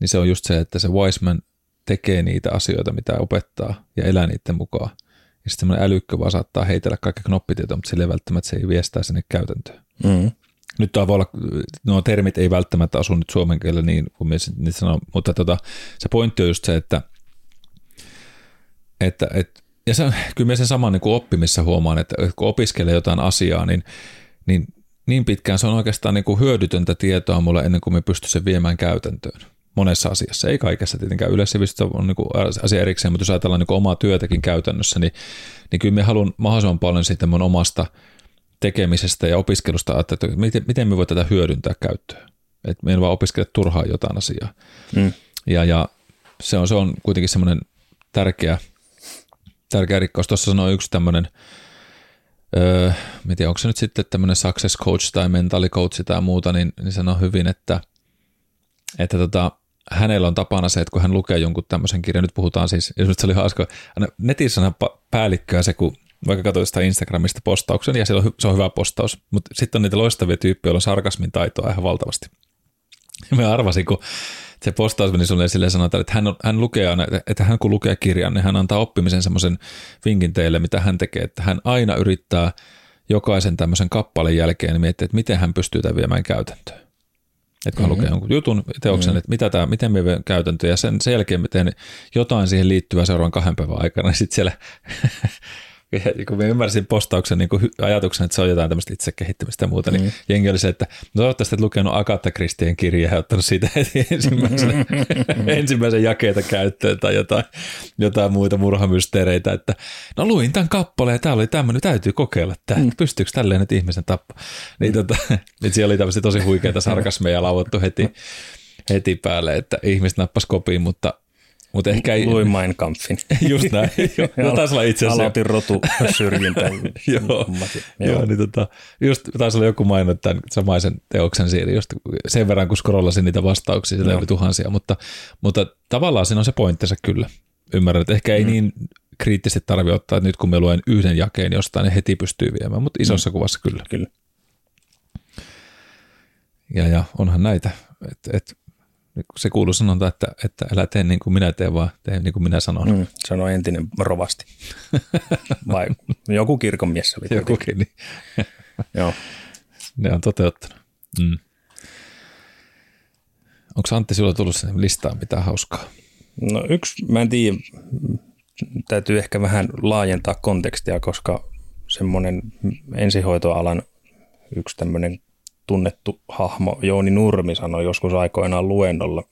niin se on just se, että se Wiseman tekee niitä asioita, mitä opettaa ja elää niiden mukaan. Ja sitten semmoinen älykkö vaan saattaa heitellä kaikki knoppitietoa, mutta sille välttämättä se ei viestää sinne käytäntöön. Mm. Nyt tämä voi olla, nuo termit ei välttämättä asu nyt suomen kielellä niin kuin niitä sanoo, mutta tota, se pointti on just se, että, että, että ja se, kyllä sen saman niin kuin oppimissa huomaan, että kun opiskelee jotain asiaa, niin, niin niin pitkään se on oikeastaan niin kuin hyödytöntä tietoa mulle ennen kuin me pystyn sen viemään käytäntöön monessa asiassa, ei kaikessa tietenkään. Yleissivistys on niin kuin asia erikseen, mutta jos ajatellaan niin omaa työtäkin käytännössä, niin, niin kyllä me haluan mahdollisimman paljon siitä mun omasta tekemisestä ja opiskelusta, että miten, miten me voi tätä hyödyntää käyttöön. Että me en vaan opiskele turhaan jotain asiaa. Mm. Ja, ja se, on, se on kuitenkin semmoinen tärkeä, tärkeä rikkaus. Tuossa sanoi yksi tämmöinen öö, mä onko se nyt sitten tämmöinen success coach tai mental coach tai muuta, niin, niin sanoo hyvin, että, että tota, hänellä on tapana se, että kun hän lukee jonkun tämmöisen kirjan, nyt puhutaan siis, jos nyt se oli hauska, netissä on päällikköä se, kun vaikka katsoin sitä Instagramista postauksen, ja on, se on hyvä postaus, mutta sitten on niitä loistavia tyyppejä, joilla on sarkasmin taitoa ihan valtavasti. Ja mä arvasin, kun se postaus meni sulle silleen sanotaan, että hän, on, hän lukee aina, että hän kun lukee kirjan, niin hän antaa oppimisen semmoisen vinkin teille, mitä hän tekee, että hän aina yrittää jokaisen tämmöisen kappaleen jälkeen niin miettiä, että miten hän pystyy tämän viemään käytäntöön. Että kun mm-hmm. hän lukee jonkun jutun, teoksen, mm-hmm. että mitä tämä, miten me vien käytäntöön, ja sen, sen jälkeen mä teen jotain siihen liittyvää seuraavan kahden päivän aikana, niin sitten siellä kun mä ymmärsin postauksen niin ajatuksen, että se on jotain tämmöistä itsekehittämistä ja muuta, niin mm. jengi oli se, että no toivottavasti et lukenut Agatha Christien kirjaa ja ottanut siitä heti ensimmäisen, ensimmäisen jakeita käyttöön tai jotain, jotain muita murhamysteereitä, että no luin tämän kappaleen ja tämä oli tämmöinen, täytyy kokeilla tämä, mm. pystyykö tälleen nyt ihmisen tappaa. Niin tota, että siellä oli tämmöisiä tosi huikeita sarkasmeja lauottu heti, heti päälle, että ihmiset nappas kopiin, mutta mutta ehkä ei... Luin Mein Kampfin. Just näin. Joo, taisi olla itse asiassa. Aloitin rotu syrjintä. joo, joo, niin tota, just taisi olla joku mainit tämän samaisen teoksen siinä, just sen verran kun scrollasin niitä vastauksia, siellä oli tuhansia, mutta, mutta tavallaan siinä on se pointtinsa kyllä. Ymmärrän, että ehkä ei mm. niin kriittisesti tarvitse ottaa, että nyt kun me luen yhden jakeen jostain, niin heti pystyy viemään, mutta isossa mm. kuvassa kyllä. Kyllä. Ja, ja onhan näitä, että et, se kuuluu sanonta, että, että älä tee niin kuin minä teen, vaan tee niin kuin minä sanon. Mm, sanoi entinen rovasti. Vai joku kirkonmies oli. Jokukin, niin. Joo. Ne on toteuttanut. Mm. Onko Antti sinulla tullut sinne listaan mitään hauskaa? No yksi, mä en tiedä, täytyy ehkä vähän laajentaa kontekstia, koska semmoinen ensihoitoalan yksi tämmöinen tunnettu hahmo Jouni Nurmi sanoi joskus aikoinaan luennolla,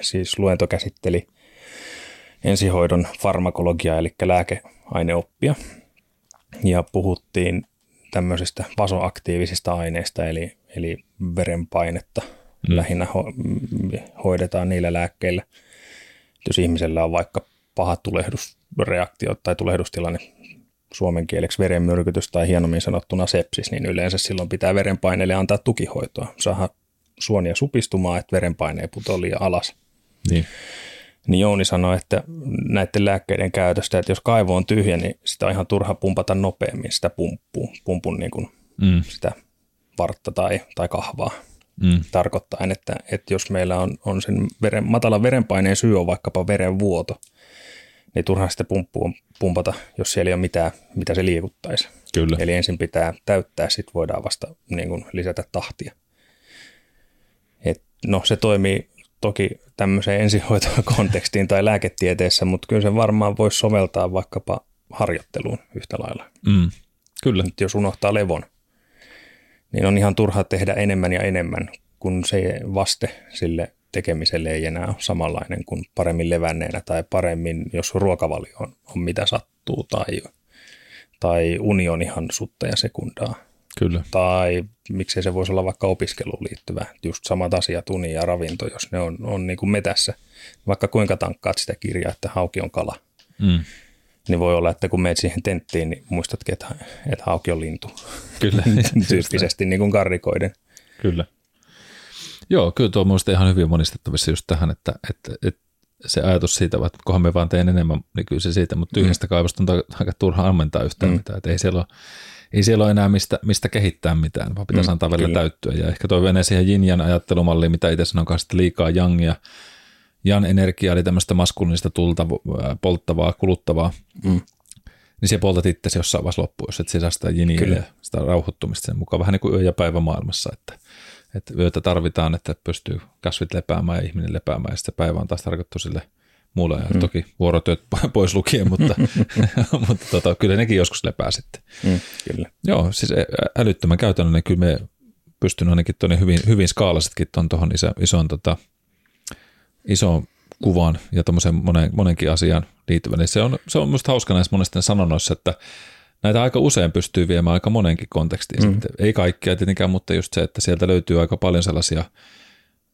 siis luento käsitteli ensihoidon farmakologiaa, eli lääkeaineoppia, ja puhuttiin tämmöisistä vasoaktiivisista aineista, eli, eli verenpainetta mm. lähinnä ho- hoidetaan niillä lääkkeillä. Jos ihmisellä on vaikka paha tulehdusreaktio tai tulehdustilanne suomen kieleksi verenmyrkytys tai hienommin sanottuna sepsis, niin yleensä silloin pitää verenpaineelle antaa tukihoitoa. Saada suonia supistumaan, että verenpaine ei putoa liian alas. Niin. Niin Jouni sanoi, että näiden lääkkeiden käytöstä, että jos kaivo on tyhjä, niin sitä on ihan turha pumpata nopeammin sitä pumppua, pumpun niin kuin mm. sitä vartta tai, tai kahvaa. Mm. Tarkoittaa, että, että jos meillä on, on sen veren, matalan verenpaineen syy on vaikkapa verenvuoto, niin turhaan sitä pumppua pumpata, jos siellä ei ole mitään, mitä se liikuttaisi. Kyllä. Eli ensin pitää täyttää, sitten voidaan vasta niin kuin lisätä tahtia. Et, no se toimii toki tämmöiseen ensihoitokontekstiin tai lääketieteessä, mutta kyllä se varmaan voisi soveltaa vaikkapa harjoitteluun yhtä lailla. Mm, kyllä. Nyt jos unohtaa levon, niin on ihan turha tehdä enemmän ja enemmän, kun se vaste sille tekemiselle ei enää ole samanlainen kuin paremmin levänneenä tai paremmin, jos ruokavalio on, on mitä sattuu tai, tai uni on ihan sutta ja sekundaa. Kyllä. Tai miksei se voisi olla vaikka opiskeluun liittyvä, just samat asiat, uni ja ravinto, jos ne on, on niin kuin metässä. Vaikka kuinka tankkaat sitä kirjaa, että hauki on kala. Mm. Niin voi olla, että kun meet siihen tenttiin, niin muistatkin, että, että hauki on lintu. Kyllä. Tyyppisesti niin kuin karrikoiden. Kyllä. Joo, kyllä tuo on ihan hyvin monistettavissa just tähän, että, että, että se ajatus siitä, että kohan me vaan teen enemmän, niin kyllä se siitä, mutta tyhjästä mm. kaivosta on aika turha ammentaa yhtään mm. mitään, että ei siellä ole, ei siellä ole enää mistä, mistä kehittää mitään, vaan pitäisi mm, antaa välillä täyttyä. Ja ehkä toi menee siihen Jinjan ajattelumalliin, mitä itse sanon kanssa, liikaa Jangia. Jan energia eli tämmöistä maskuliinista tulta, polttavaa, kuluttavaa. Mm. Niin se poltat itse jossain vaiheessa loppuun, jos et sisä sitä jiniä ja sitä rauhoittumista sen mukaan. Vähän niin kuin yö ja päivä maailmassa, että että yötä tarvitaan, että pystyy kasvit lepäämään ja ihminen lepäämään, ja sitten päivä on taas tarkoittu sille muulle, ja mm. toki vuorotyöt pois lukien, mutta, mutta tota, kyllä nekin joskus lepää sitten. Mm, kyllä. Joo, siis älyttömän käytännön, kyllä me pystyn ainakin tuonne hyvin, hyvin skaalasetkin tuon tuohon iso, ison, tota, isoon kuvaan ja tuommoisen monen, monenkin asian liittyvän. Niin se on, se on musta hauska näissä monesti sanonnoissa, että näitä aika usein pystyy viemään aika monenkin kontekstiin. Mm. Sitten. Ei kaikkia tietenkään, mutta just se, että sieltä löytyy aika paljon sellaisia,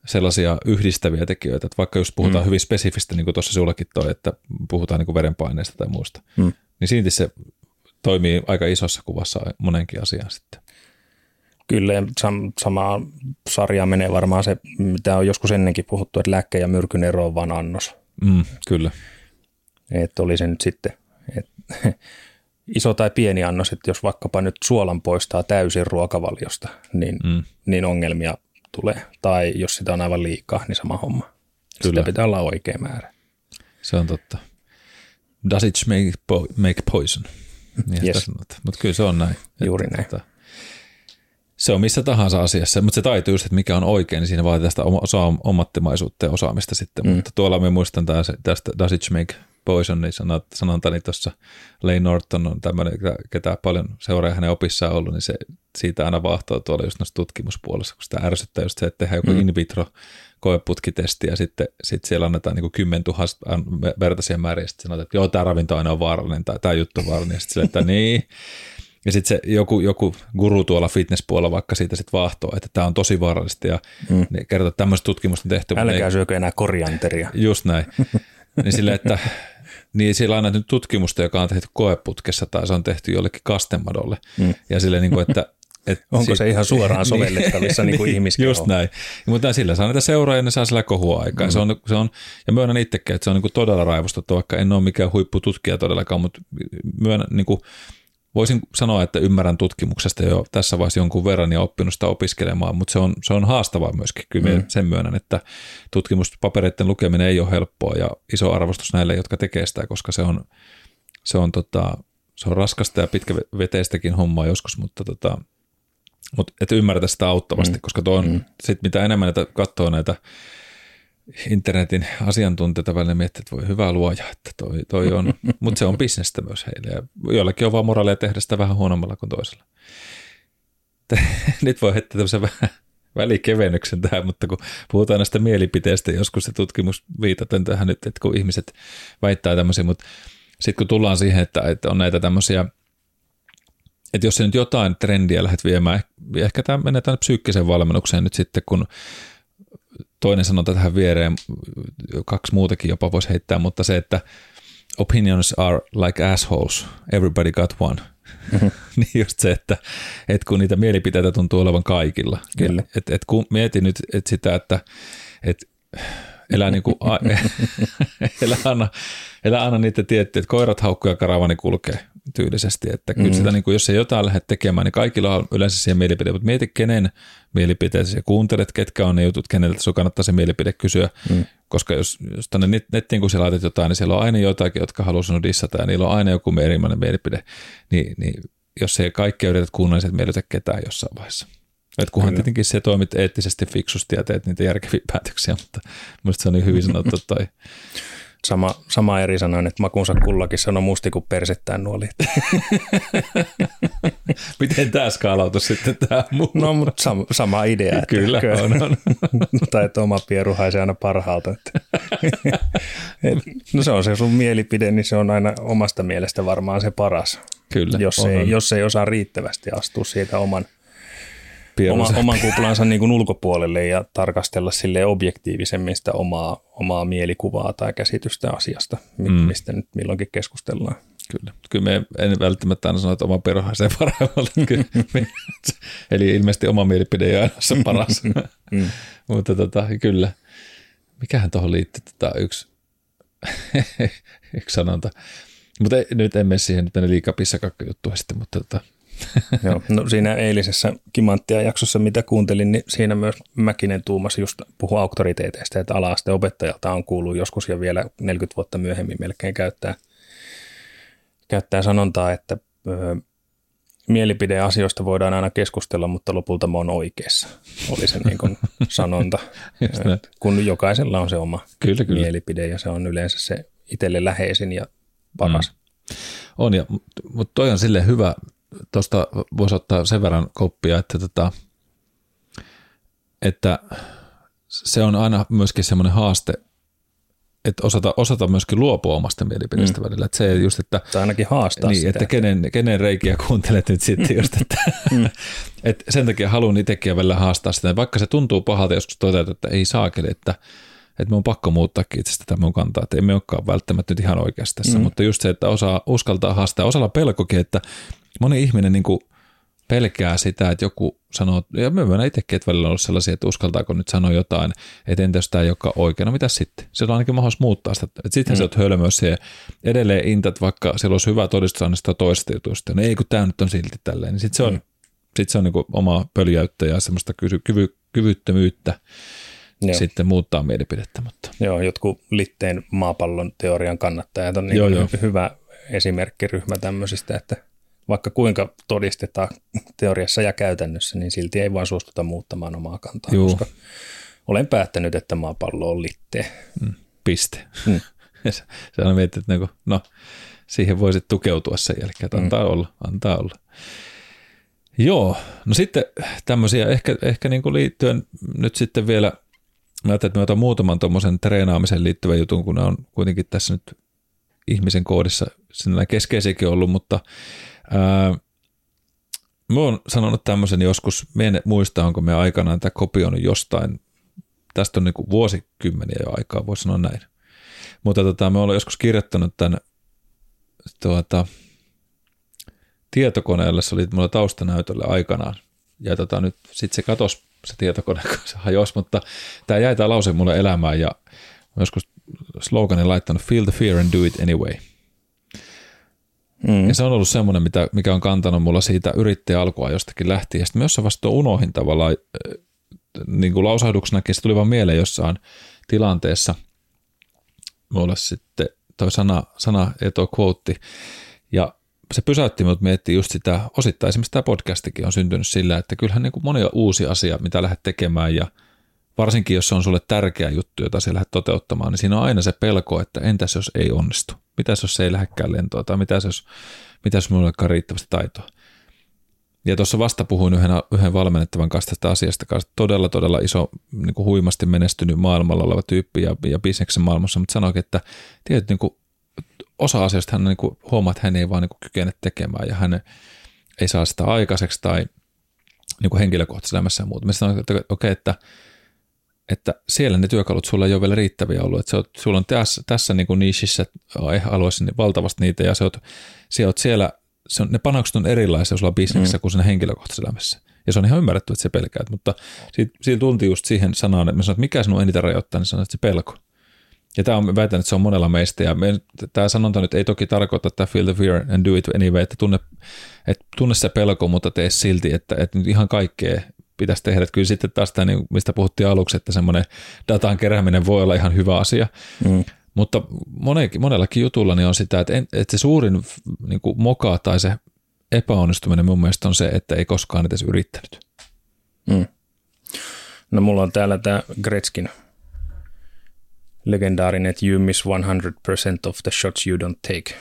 sellaisia yhdistäviä tekijöitä. Että vaikka just puhutaan mm. hyvin spesifistä, niin kuin tuossa sinullakin toi, että puhutaan niin kuin verenpaineesta tai muusta, mm. niin silti se toimii aika isossa kuvassa monenkin asian sitten. Kyllä, sam- samaa sarjaa menee varmaan se, mitä on joskus ennenkin puhuttu, että lääkkeen ja myrkyn ero on vain annos. Mm, kyllä. Että oli se nyt sitten et, iso tai pieni annos, että jos vaikkapa nyt suolan poistaa täysin ruokavaliosta, niin, mm. niin ongelmia tulee. Tai jos sitä on aivan liikaa, niin sama homma. Kyllä. Sitä pitää olla oikea määrä. Se on totta. Does it make, po- make poison? Niin Yes. Mutta kyllä se on näin. Juuri Että, näin. tota, se on missä tahansa asiassa, mutta se taito just, että mikä on oikein, niin siinä vaatii tästä oma- osa ammattimaisuutta ja osaamista sitten. Mm. Mutta tuolla me muistan tästä, tästä Does it make poison, niin sanot, sanontani tuossa Lane Norton on tämmöinen, ketä paljon seuraa hänen opissaan ollut, niin se siitä aina vahtoo tuolla just noissa tutkimuspuolessa, kun sitä ärsyttää just se, että tehdään joku mm. in vitro koeputkitesti ja sitten sit siellä annetaan niin 10 000 vertaisia määriä ja sitten sanotaan, että joo, tämä ravinto aina on vaarallinen tai tämä juttu on vaarallinen ja sitten sille, että niin. Ja sitten se joku, joku guru tuolla fitnesspuolella vaikka siitä sitten vahtoo, että tämä on tosi vaarallista ja mm. ne kertoo, että tämmöistä tutkimusta on tehty. Älkää syökö enää korianteria. Just näin. niin sille, että niin siellä on nyt tutkimusta, joka on tehty koeputkessa tai se on tehty jollekin kastemadolle. Mm. Ja sille niin kuin, että et Onko se ihan suoraan sovellettavissa niin kuin ihmiskehoon? Just näin. Ja, mutta sillä saa näitä seuraajia, ne saa sillä kohua aikaa. Mm. Se on, se on, ja myönnän itsekin, että se on niin kuin todella raivostuttava, vaikka en ole mikään huippututkija todellakaan, mutta myönnän, niin kuin, voisin sanoa, että ymmärrän tutkimuksesta jo tässä vaiheessa jonkun verran ja oppinut sitä opiskelemaan, mutta se on, se on haastavaa myöskin. Kyllä mm. sen myönnän, että tutkimuspapereiden lukeminen ei ole helppoa ja iso arvostus näille, jotka tekee sitä, koska se on, se on, tota, se on raskasta ja pitkäveteistäkin hommaa joskus, mutta tota, mutta et ymmärretä sitä auttavasti, mm. koska tuo on, mm. sit mitä enemmän näitä katsoo näitä internetin asiantuntijoita välillä miettii, että voi hyvä luoja, että toi, toi on, mutta se on bisnestä myös heille ja joillakin on vaan moraalia tehdä sitä vähän huonommalla kuin toisella. Nyt voi heittää tämmöisen vähän välikevennyksen tähän, mutta kun puhutaan näistä mielipiteistä, joskus se tutkimus viitaten tähän nyt, että kun ihmiset väittää tämmöisiä, mutta sitten kun tullaan siihen, että, että on näitä tämmöisiä että jos sä nyt jotain trendiä lähdet viemään, ehkä tämä menee tänne psyykkiseen valmennukseen nyt sitten, kun toinen sanonta tähän viereen, kaksi muutakin jopa voisi heittää, mutta se, että opinions are like assholes, everybody got one. Mm-hmm. niin just se, että, että kun niitä mielipiteitä tuntuu olevan kaikilla. Kyllä. Et, et kun mietin nyt et sitä, että et elää, niin kuin, elää, aina, elää aina niitä tiettyjä, että koirat haukkuja karavani kulkee tyylisesti, että kyllä mm. sitä, niin kuin, jos ei jotain lähde tekemään, niin kaikilla on yleensä siihen mielipiteet, mutta mieti kenen mielipiteet ja kuuntelet, ketkä on ne jutut, keneltä sun kannattaa se mielipide kysyä, mm. koska jos, jos tänne net, nettiin kun sä laitat jotain, niin siellä on aina jotakin, jotka haluaa sinun dissata ja niillä on aina joku erilainen mielipide, niin, niin jos ei kaikkea yrität kuunnella, niin et miellytä ketään jossain vaiheessa. Et kunhan Kyllä. tietenkin se toimit eettisesti fiksusti ja teet niitä järkeviä päätöksiä, mutta minusta se on niin hyvin sanottu toi. Sama, sama eri sanoin, että makunsa kullakin sanoo musti kuin persettään nuoli. Miten tämä skaalautus sitten tämä muu? No, mutta sama, sama idea. Että Kyllä, kö- on, on. tai että oma pieru haisee aina parhaalta. Että. Et, no se on se sun mielipide, niin se on aina omasta mielestä varmaan se paras. Kyllä, Jos on, ei, on. jos ei osaa riittävästi astua siitä oman, Oma, oman kuplansa niin kuin ulkopuolelle ja tarkastella sille objektiivisemmin sitä omaa, omaa mielikuvaa tai käsitystä asiasta, Mm. mistä nyt milloinkin keskustellaan. Kyllä. Kyllä me en välttämättä aina sano, että oma. Kyllä me- Eli ilmeisesti oma mielipide ei aina se paras. Mm. Mutta tota, kyllä. Mikähän tuohon liittyy tota, yksi, yksi sanonta. Mutta nyt en mene siihen, nyt mene liikaa pissakakkajuttua sitten, mutta tota, Joo, no siinä eilisessä Kimanttia jaksossa, mitä kuuntelin, niin siinä myös Mäkinen tuumasi just puhua auktoriteeteista, että ala-asteen opettajalta on kuullut joskus ja vielä 40 vuotta myöhemmin melkein käyttää, käyttää sanontaa, että ö, mielipideasioista voidaan aina keskustella, mutta lopulta mä oon oikeassa, oli se niin kuin sanonta, kun jokaisella on se oma Kyllä, kyllä. mielipide ja se on yleensä se itselle läheisin ja paras. Mm. on. Ja, mutta toi on sille hyvä, tuosta voisi ottaa sen verran koppia, että, tota, että se on aina myöskin semmoinen haaste, että osata, osata myöskin luopua omasta mielipideestä mm. välillä. Että se just, että Tai ainakin haastaa niin, sitä. että kenen, kenen reikiä kuuntelet nyt sitten just, että mm. et sen takia haluan itsekin välillä haastaa sitä, vaikka se tuntuu pahalta joskus todeta, että ei saakeli, että, että me on pakko muuttaa itse tätä mun kantaa, että emme olekaan välttämättä nyt ihan oikeassa tässä, mm. mutta just se, että osaa uskaltaa haastaa, osalla pelkokin, että moni ihminen niin kuin pelkää sitä, että joku sanoo, ja mä myönnän itsekin, että välillä on ollut sellaisia, että uskaltaako nyt sanoa jotain, että entä jos tämä ei olekaan oikein, no mitä sitten? Se on ainakin mahdollisuus muuttaa sitä, että sittenhän mm. sä oot hölmössä ja edelleen intat, vaikka siellä olisi hyvä todistusaineisto toisesta jutusta, no ei kun tämä nyt on silti tälleen, niin sitten se on, mm. sit se on niin omaa pöljäyttä ja semmoista kyvy, kyvyttömyyttä Joo. sitten muuttaa mielipidettä. Mutta. Joo, jotkut Litteen maapallon teorian kannattajat on niin joo, joo. hyvä esimerkkiryhmä tämmöisistä, että vaikka kuinka todistetaan teoriassa ja käytännössä, niin silti ei vaan suostuta muuttamaan omaa kantaa, Joo. koska olen päättänyt, että maapallo on litteen. Mm, piste. Mm. se on miettinyt, että niinku, no, siihen voisit tukeutua sen jälkeen, että antaa mm. olla, antaa olla. Joo, no sitten tämmöisiä ehkä, ehkä niin kuin liittyen nyt sitten vielä, mä ajattelin, että mä otan muutaman tuommoisen treenaamiseen liittyvän jutun, kun ne on kuitenkin tässä nyt ihmisen koodissa sinne keskeisiäkin ollut, mutta Ää, mä oon sanonut tämmöisen joskus, mä en muista, onko me aikanaan tämä kopioinut jostain, tästä on niin vuosikymmeniä jo aikaa, voisi sanoa näin. Mutta tota, me ollaan joskus kirjoittanut tämän tuota, tietokoneelle, se oli mulla taustanäytölle aikanaan. Ja tota, nyt sitten se katosi se tietokone, kun se hajosi, mutta tämä jäi tämä lause mulle elämään ja joskus sloganin laittanut Feel the fear and do it anyway – Mm. Ja se on ollut semmoinen, mitä, mikä on kantanut mulla siitä yrittäjä alkua jostakin lähtien. Sitten myös vasta unohin tavallaan niin kuin lausahduksenakin, se tuli vaan mieleen jossain tilanteessa. Mulla sitten toi sana, sana ja tuo quote. Se pysäytti minut miettiä just sitä, osittain esimerkiksi tämä podcastikin on syntynyt sillä, että kyllähän niin kuin monia uusia asia, mitä lähdet tekemään ja varsinkin jos se on sulle tärkeä juttu, jota sä lähdet toteuttamaan, niin siinä on aina se pelko, että entäs jos ei onnistu? Mitä jos se ei lähdekään lentoa, tai mitä jos, mitä jos minulla ei riittävästi taitoa. Ja tuossa vasta puhuin yhden, yhden valmennettavan kanssa tästä asiasta, kanssa todella, todella iso, niin kuin huimasti menestynyt maailmalla oleva tyyppi ja, ja bisneksen maailmassa, mutta sanoikin, että tietysti niin kuin, osa asioista hän niin kuin, huomaa, että hän ei vaan niin kuin, kykene tekemään ja hän ei saa sitä aikaiseksi tai niin kuin henkilökohtaisessa elämässä ja muuta. Mä sanoin, että okei, okay, että että siellä ne työkalut sulla ei ole vielä riittäviä ollut. Että oot, sulla on tässä, tässä niin kuin niishissä alueessa niin valtavasti niitä ja se oot, se oot siellä, se on, ne panokset on erilaisia sulla bisneksessä mm. kuin siinä henkilökohtaisessa elämässä. Ja se on ihan ymmärretty, että se pelkäät, mutta siitä, siitä tulti just siihen sanaan, että mä sanoin, että mikä sinun eniten rajoittaa, niin sanoin, että se pelko. Ja tämä on, väitän, että se on monella meistä, ja me, tämä sanonta nyt ei toki tarkoita, että feel the fear and do it anyway, että tunne, että tunne se pelko, mutta tee silti, että, että nyt ihan kaikkea pitäisi tehdä. Että kyllä sitten taas tämä, niin mistä puhuttiin aluksi, että semmoinen datan kerääminen voi olla ihan hyvä asia. Mm. Mutta monellakin, monellakin jutulla niin on sitä, että, en, että se suurin niin kuin moka tai se epäonnistuminen mun mielestä on se, että ei koskaan edes yrittänyt. Mm. No mulla on täällä tämä Gretzkin legendaarinen, että you miss 100% of the shots you don't take.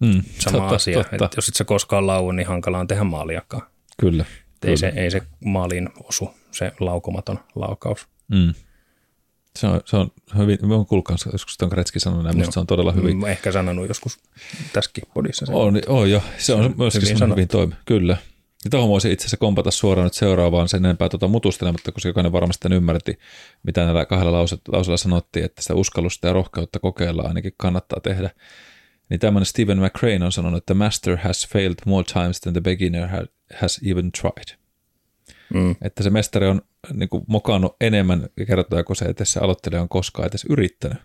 Mm, Sama totta, asia, totta. että jos et sä koskaan lau, niin hankala on tehdä maaliakaan. Kyllä. Ei se, ei se maaliin osu, se laukomaton laukaus. Mm. Se on, se on hyvin, me on kuullut kanssa, joskus on Kretski sanonut näin, se on todella hyvin. Mä ehkä sanonut joskus tässäkin podissa. Sen. On, on jo, se on myöskin hyvin, hyvin toimi, kyllä. Ja tuohon voisi itse asiassa kompata suoraan nyt seuraavaan sen enempää tuota mutustelematta, koska jokainen varmasti ymmärti, mitä näillä kahdella lausella sanottiin, että sitä uskallusta ja rohkeutta kokeilla ainakin kannattaa tehdä. Niin tämmöinen Stephen McCrane on sanonut, että master has failed more times than the beginner has even tried. Mm. Että se mestari on niin kuin, mokannut enemmän kertoja kuin se, että se aloittelija on koskaan edes yrittänyt.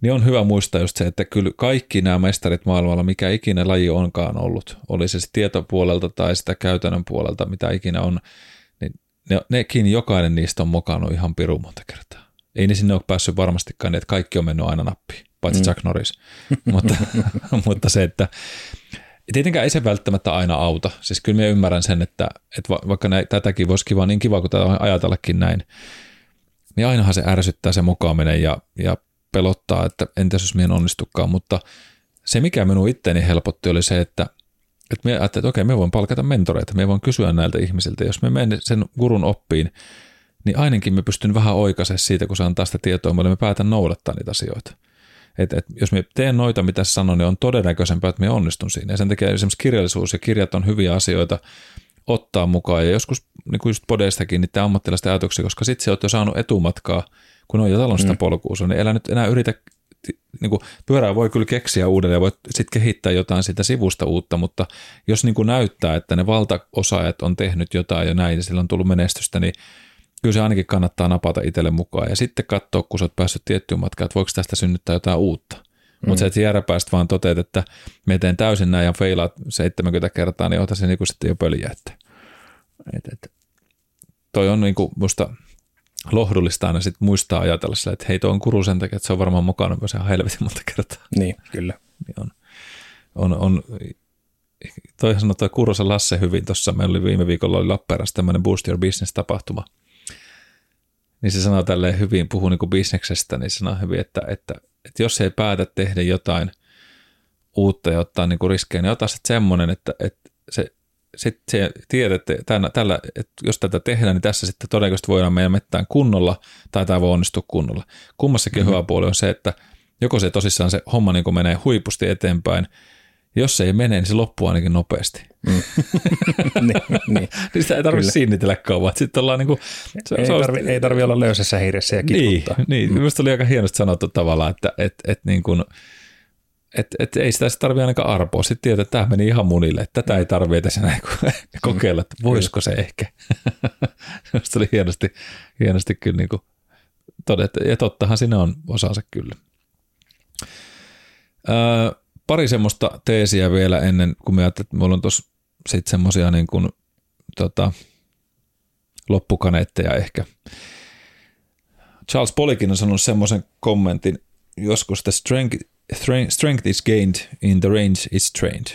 Niin on hyvä muistaa just se, että kyllä kaikki nämä mestarit maailmalla, mikä ikinä laji onkaan ollut, oli se tietopuolelta tai sitä käytännön puolelta, mitä ikinä on, niin ne, nekin jokainen niistä on mokannut ihan pirun monta kertaa. Ei ne sinne ole päässyt varmastikaan niin, että kaikki on mennyt aina nappiin paitsi mm. Chuck Norris. mutta, mutta se, että tietenkään ei se välttämättä aina auta. Siis kyllä minä ymmärrän sen, että, että vaikka näin, tätäkin voisi kiva, niin kiva kuin tätä ajatellakin näin, niin ainahan se ärsyttää se mukaaminen ja, ja pelottaa, että entäs jos minä en onnistukaan, mutta se mikä minun itteeni helpotti oli se, että, että minä ajattelin, että okei, me voin palkata mentoreita, me voin kysyä näiltä ihmisiltä, jos me menen sen gurun oppiin, niin ainakin me pystyn vähän oikaisemaan siitä, kun se antaa sitä tietoa, millä me päätän noudattaa niitä asioita. Et, et, jos me teen noita, mitä sanon, niin on todennäköisempää, että me onnistun siinä. Ja sen takia esimerkiksi kirjallisuus ja kirjat on hyviä asioita ottaa mukaan. Ja joskus niin kuin just podeistakin niiden ammattilaisten ajatuksia, koska sitten se olet jo saanut etumatkaa kun on jo talon sitä mm. polkuusa, niin älä nyt enää yritä, niin kuin, pyörää voi kyllä keksiä uudelleen ja voi sitten kehittää jotain sitä sivusta uutta, mutta jos niin kuin näyttää, että ne valtaosaajat on tehnyt jotain ja näin ja sillä on tullut menestystä, niin kyllä se ainakin kannattaa napata itselle mukaan ja sitten katsoa, kun sä oot päässyt tiettyyn matkaan, että voiko tästä synnyttää jotain uutta. Mm. Mutta se, että jääräpäistä vaan toteat, että me teen täysin näin ja feilaat 70 kertaa, niin ota se niinku sitten jo pöliä. Että, et, et, toi on niinku musta lohdullista aina sit muistaa ajatella sillä, että hei, tuo on kuru sen takia, että se on varmaan mukana myös ihan helvetin monta kertaa. Niin, kyllä. Niin on, on, on toi sanoi toi Kurosen Lasse hyvin tuossa, meillä oli viime viikolla oli Lappeenrannassa tämmöinen Boost Your Business-tapahtuma, niin se sanoo tälleen hyvin, puhuu niin kuin bisneksestä, niin se sanoo hyvin, että, että, että jos ei päätä tehdä jotain uutta ja ottaa niin kuin riskejä, niin ota sitten semmoinen, että, että se, sit se tiedät, että, tällä, tällä, että jos tätä tehdään, niin tässä sitten todennäköisesti voidaan meidän mettään kunnolla tai tämä voi onnistua kunnolla. Kummassakin mm-hmm. hyvä puoli on se, että joko se tosissaan se homma niin kuin menee huipusti eteenpäin, jos se ei mene, niin se loppuu ainakin nopeasti. Mm. niin, niin. niin sitä ei tarvitse sinnitellä kauan. Sitten ollaan niin kuin, se, ei, se tarvi, ei tarvi olla löysässä hiiressä ja kitkuttaa. Niin, niin. Mm. minusta oli aika hienosti sanottu tavallaan, että et, et niin kuin, et, et ei sitä tarvitse ainakaan arpoa. Sitten tietää, että tämä meni ihan munille. Että tätä ei tarvitse tässä näin kokeilla, että voisiko se ehkä. Minusta oli hienosti, hienosti kyllä niin kuin todeta. Ja tottahan siinä on osansa kyllä. Öö, pari semmoista teesiä vielä ennen kuin me ajattelin, että mulla on tuossa sitten semmoisia niin kuin, tota, loppukaneetteja ehkä. Charles Polikin on sanonut semmoisen kommentin joskus, että strength, strength is gained in the range is trained.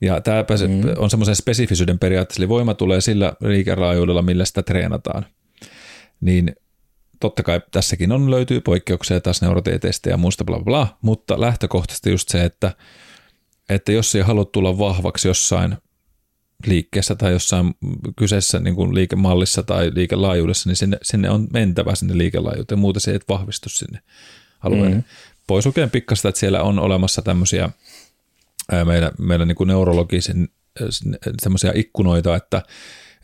Ja tämä mm. on semmoisen spesifisyyden periaatteessa, eli voima tulee sillä liikeraajuudella, millä sitä treenataan. Niin totta kai tässäkin on löytyy poikkeuksia taas neurotieteistä ja muusta bla bla, mutta lähtökohtaisesti just se, että, että jos ei halua tulla vahvaksi jossain liikkeessä tai jossain kyseessä niin kuin liikemallissa tai liikelaajuudessa, niin sinne, sinne on mentävä sinne liikelaajuuteen, muuten se ei vahvistu sinne alueelle. Mm. Pois lukien pikkasta, että siellä on olemassa tämmöisiä meillä, meillä niin kuin neurologisen semmoisia ikkunoita, että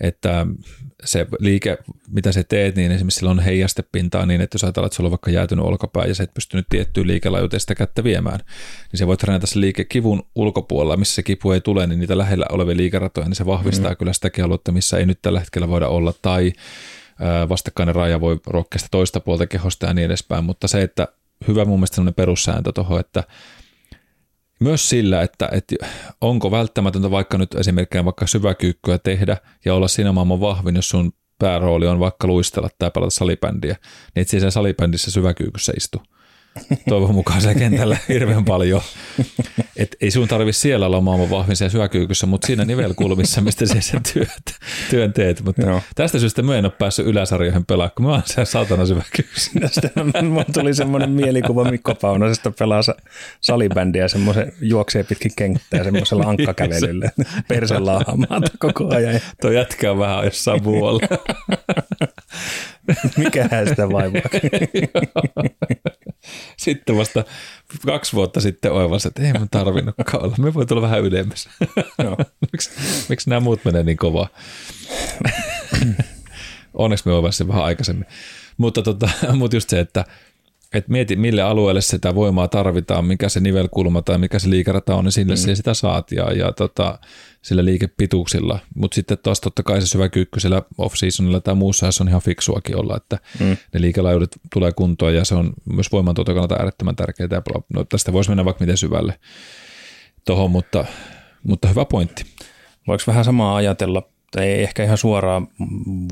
että se liike, mitä sä teet, niin esimerkiksi sillä on heijastepintaa niin, että jos ajatellaan, että sulla on vaikka jäätynyt olkapää ja sä et pystynyt tiettyyn liikelaajuuteen sitä kättä viemään, niin se voi treenata se liike kivun ulkopuolella, missä se kipu ei tule, niin niitä lähellä olevia liikeratoja, niin se vahvistaa mm. kyllä sitä aluetta, missä ei nyt tällä hetkellä voida olla, tai vastakkainen raja voi rohkeasta toista puolta kehosta ja niin edespäin, mutta se, että hyvä mun mielestä sellainen perussääntö tuohon, että myös sillä, että, että onko välttämätöntä vaikka nyt esimerkiksi vaikka syväkyykkyä tehdä ja olla siinä maailman vahvin, jos sun päärooli on vaikka luistella tai pelata salibändiä, niin et siellä salibändissä syväkyykyssä istu toivon mukaan siellä kentällä hirveän paljon. Et ei sun tarvi siellä olla maailman vahvin siellä syökyykyssä, mutta siinä nivelkulmissa, mistä se sen työt, työn teet. Mutta Joo. tästä syystä mä en ole päässyt yläsarjoihin pelaamaan, kun mä oon siellä syökyykyssä. Tästä mulla tuli semmoinen mielikuva Mikko Paunasesta pelaa salibändiä, semmoisen juoksee pitkin kenttää semmoisella ankkakävelyllä. Laahamaata koko ajan. Tuo jätkä on vähän jossain muualla. Mikähän sitä vaivaa. sitten vasta kaksi vuotta sitten oivasi, että ei mun tarvinnutkaan olla. Me voi tulla vähän ylemmäs. No. miksi, miksi nämä muut menee niin kovaa? Onneksi me oivasin vähän aikaisemmin. Mutta, tota, mutta just se, että että mieti, mille alueelle sitä voimaa tarvitaan, mikä se nivelkulma tai mikä se liikerata on, niin sille mm. sitä saat ja, ja tota, sillä liikepituuksilla. Mutta sitten taas totta kai se syvä kyykky siellä off-seasonilla tai muussa se on ihan fiksuakin olla, että mm. ne liikelaajuudet tulee kuntoon ja se on myös voimantuoton kannalta äärettömän tärkeää. No, tästä voisi mennä vaikka miten syvälle tuohon, mutta, mutta hyvä pointti. Voiko vähän samaa ajatella, tai ei ehkä ihan suoraan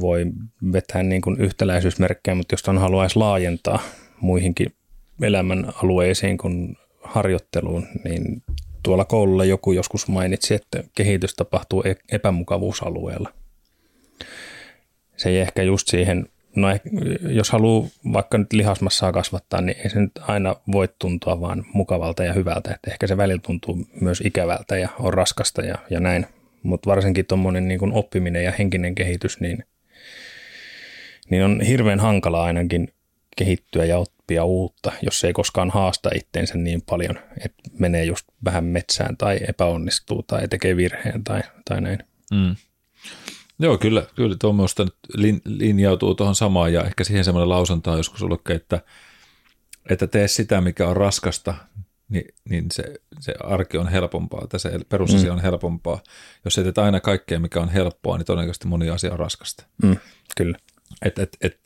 voi vetää niin kuin yhtäläisyysmerkkejä, mutta jos on haluaisi laajentaa – muihinkin elämän alueisiin kuin harjoitteluun, niin tuolla koululla joku joskus mainitsi, että kehitys tapahtuu e- epämukavuusalueella. Se ei ehkä just siihen, no jos haluaa vaikka nyt lihasmassaa kasvattaa, niin ei se nyt aina voi tuntua vaan mukavalta ja hyvältä. Että ehkä se välillä tuntuu myös ikävältä ja on raskasta ja, ja näin. Mutta varsinkin tuommoinen niin oppiminen ja henkinen kehitys, niin, niin on hirveän hankala ainakin kehittyä ja oppia uutta, jos ei koskaan haasta itteensä niin paljon, että menee just vähän metsään tai epäonnistuu tai tekee virheen tai, tai näin. Mm. Joo, kyllä, kyllä tuo minusta linjautuu tuohon samaan ja ehkä siihen semmoinen lausunta on joskus ollut, että, että tee sitä, mikä on raskasta, niin, niin se, se arki on helpompaa, tai se perusasia mm. on helpompaa. Jos et teet aina kaikkea, mikä on helppoa, niin todennäköisesti moni asia on raskasta. Mm, kyllä. Et, et, et,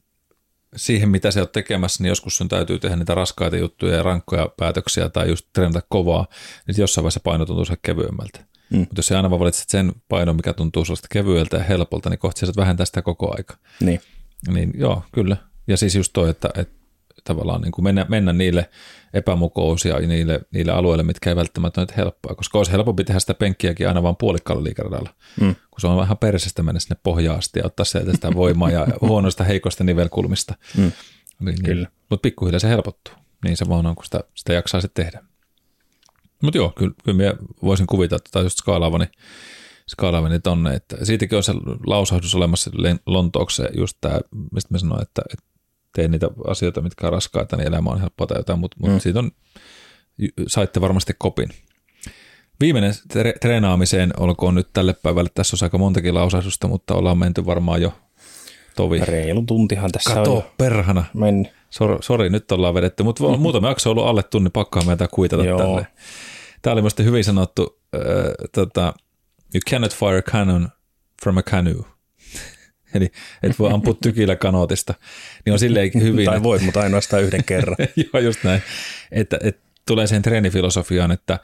siihen, mitä se oot tekemässä, niin joskus sun täytyy tehdä niitä raskaita juttuja ja rankkoja päätöksiä tai just treenata kovaa, niin jossain vaiheessa paino tuntuu se kevyemmältä. Mm. Mutta jos sä aina vaan valitset sen painon, mikä tuntuu sellaista kevyeltä ja helpolta, niin kohta sä vähentää sitä koko aika. Niin. Niin joo, kyllä. Ja siis just toi, että, että tavallaan niin kuin mennä, mennä niille epämukousia niille, niille alueille, mitkä ei välttämättä ole helppoa, koska olisi helpompi tehdä sitä penkkiäkin aina vain puolikkaalla liikeradalla, mm. kun se on vähän persestä mennä sinne pohjaan asti ja ottaa sieltä sitä voimaa ja huonoista heikoista nivelkulmista. Mm. Niin, niin. Kyllä. Mutta pikkuhiljaa se helpottuu, niin se vaan on, kun sitä, sitä jaksaa sitten tehdä. Mutta joo, kyllä, kyllä minä voisin kuvitella, että just skaalaavani, skaalaavani tonne, että siitäkin on se lausahdus olemassa Lontooksi just tämä, mistä mä sanoin, että, että tee niitä asioita, mitkä on raskaita, niin elämä on helppoa tai jotain, mutta, mm. mutta siitä on, saitte varmasti kopin. Viimeinen tre- treenaamiseen olkoon nyt tälle päivälle. Tässä on aika montakin lausahdusta, mutta ollaan menty varmaan jo tovi. Reilu tuntihan tässä Kato, on. perhana. Men. Sori, sori, nyt ollaan vedetty, mutta mm-hmm. muutama jakso ollut alle tunnin, pakkaa meitä kuitata Joo. tälle. Tämä oli minusta hyvin sanottu, äh, tota, you cannot fire a cannon from a canoe. Eli et voi ampua tykillä kanootista. Niin on silleen hyvin. tai voit, mutta ainoastaan yhden kerran. Joo, just näin. Että, että tulee sen treenifilosofiaan, että,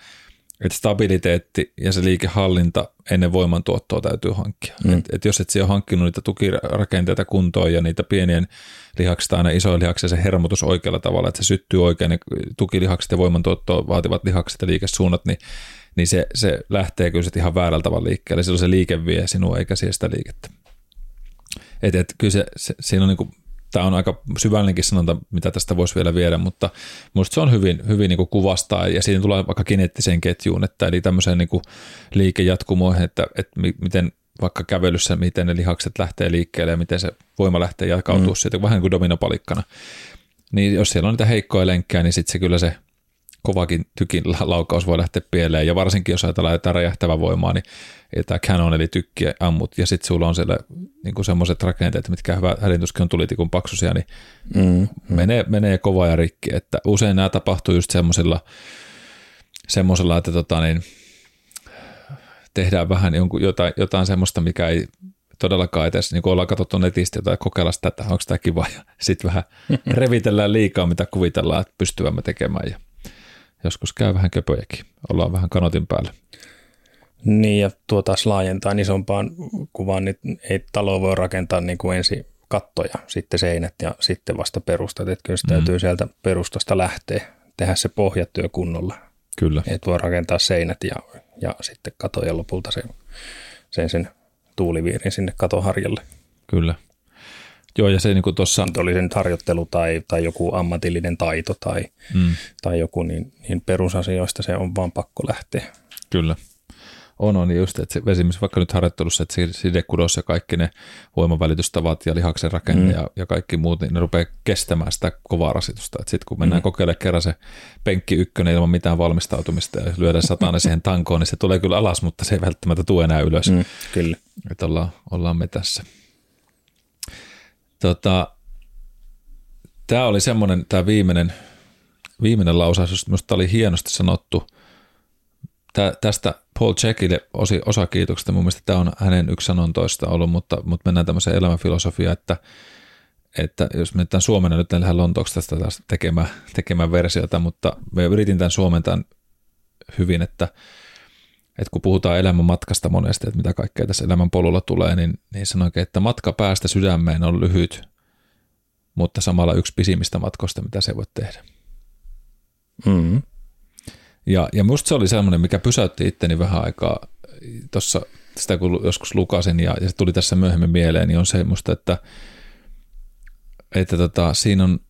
että stabiliteetti ja se liikehallinta ennen voimantuottoa täytyy hankkia. Mm. Et, et jos et siellä ole hankkinut niitä tukirakenteita kuntoon ja niitä pienien lihaksista aina isoja lihaksia, se hermotus oikealla tavalla, että se syttyy oikein, ne tukilihakset ja voimantuottoa vaativat lihakset ja liikesuunnat, niin, niin se, se lähtee kyllä ihan väärällä tavalla liikkeelle. Silloin se liike vie sinua eikä siellä sitä liikettä. Et, et kyllä se, se, siinä on niin kuin, tämä on aika syvällinenkin sanonta, mitä tästä voisi vielä viedä, mutta minusta se on hyvin, hyvin niin kuin kuvastaa ja siinä tulee vaikka kineettiseen ketjuun, että eli tämmöiseen niin kuin liikejatkumoihin, että, että miten vaikka kävelyssä, miten ne lihakset lähtee liikkeelle ja miten se voima lähtee jakautumaan mm. siitä, vähän niin kuin dominopalikkana. Niin jos siellä on niitä heikkoja lenkkejä, niin sitten se kyllä se kovakin tykin laukaus voi lähteä pieleen, ja varsinkin jos ajatellaan jotain räjähtävää voimaa, niin tämä canon eli tykki ammut, ja sitten sulla on siellä niin semmoiset rakenteet, mitkä hyvä hädintuskin on tulitikun paksusia, niin mm, mm. Menee, menee kova ja rikki, että usein nämä tapahtuu just semmoisilla, semmoisella, että tota niin, tehdään vähän jonkun, jotain, jotain semmoista, mikä ei todellakaan edes, niin kuin ollaan katsottu netistä tai kokeilla sitä, että onko tämä kiva, ja sitten vähän revitellään liikaa, mitä kuvitellaan, että pystyvämme tekemään, ja joskus käy vähän köpöjäkin, ollaan vähän kanotin päällä. Niin ja tuo taas laajentaa isompaan kuvaan, niin ei talo voi rakentaa niin kuin ensin kattoja, sitten seinät ja sitten vasta perustat, että kyllä se mm. täytyy sieltä perustasta lähteä, tehdä se pohjatyö kunnolla. Kyllä. Et voi rakentaa seinät ja, ja sitten katoja lopulta sen, sen, sen tuuliviirin sinne katoharjalle. Kyllä. Joo, ja se niin tuossa... Oli se nyt harjoittelu tai, tai joku ammatillinen taito tai, mm. tai joku, niin, niin perusasioista se on vaan pakko lähteä. Kyllä. On, on just, että se, esimerkiksi vaikka nyt harjoittelussa, että sidekudos ja kaikki ne voimavälitystavat ja lihaksen rakenne mm. ja, ja kaikki muut, niin ne rupeaa kestämään sitä kovaa rasitusta. Sitten kun mennään mm. kokeilemaan kerran se penkki ykkönen ilman mitään valmistautumista ja lyödään satana siihen tankoon, niin se tulee kyllä alas, mutta se ei välttämättä tule enää ylös. Mm, kyllä. Että ollaan, ollaan me tässä. Tota, tämä oli semmoinen, tämä viimeinen, viimeinen lausaus, minusta oli hienosti sanottu. Tää, tästä Paul Checkille osi, osa kiitoksesta, mun mielestä tämä on hänen yksi sanontoista ollut, mutta, mutta mennään tämmöiseen elämänfilosofiaan, että, että jos mennään Suomena, nyt en lähde Lontooksi tästä taas tekemään, tekemään versiota, mutta me yritin tämän suomentaan hyvin, että, että kun puhutaan elämän matkasta monesti, että mitä kaikkea tässä elämän polulla tulee, niin, niin sanoinkin, että matka päästä sydämeen on lyhyt, mutta samalla yksi pisimmistä matkoista, mitä se voi tehdä. Mm-hmm. Ja, ja musta se oli semmoinen, mikä pysäytti itteni vähän aikaa tuossa, sitä kun joskus lukasin ja, ja se tuli tässä myöhemmin mieleen, niin on semmoista, että, että tota, siinä on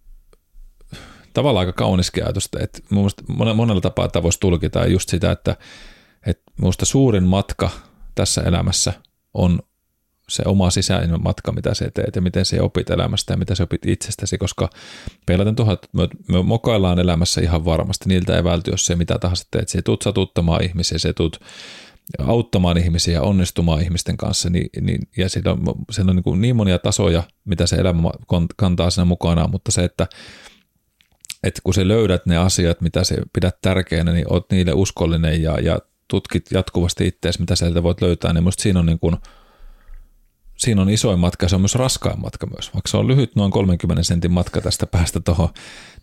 tavallaan aika kaunis ajatus, että mun monella tapaa tämä voisi tulkita just sitä, että, että minusta suurin matka tässä elämässä on se oma sisäinen matka, mitä sä teet ja miten se opit elämästä ja mitä sä opit itsestäsi, koska peilaten tuohon, että me, me mokaillaan elämässä ihan varmasti, niiltä ei välty, jos se mitä tahansa teet. Se tuut satuttamaan ihmisiä, se tuut auttamaan ihmisiä, onnistumaan ihmisten kanssa, niin, niin, ja siinä on, siinä on niin, kuin niin monia tasoja, mitä se elämä kantaa siinä mukana, mutta se, että, että kun sä löydät ne asiat, mitä se pidät tärkeänä, niin oot niille uskollinen ja, ja tutkit jatkuvasti itseäsi, mitä sieltä voit löytää, niin musta siinä on niin kuin, siinä on isoin matka, se on myös raskain matka myös, vaikka se on lyhyt noin 30 sentin matka tästä päästä tuohon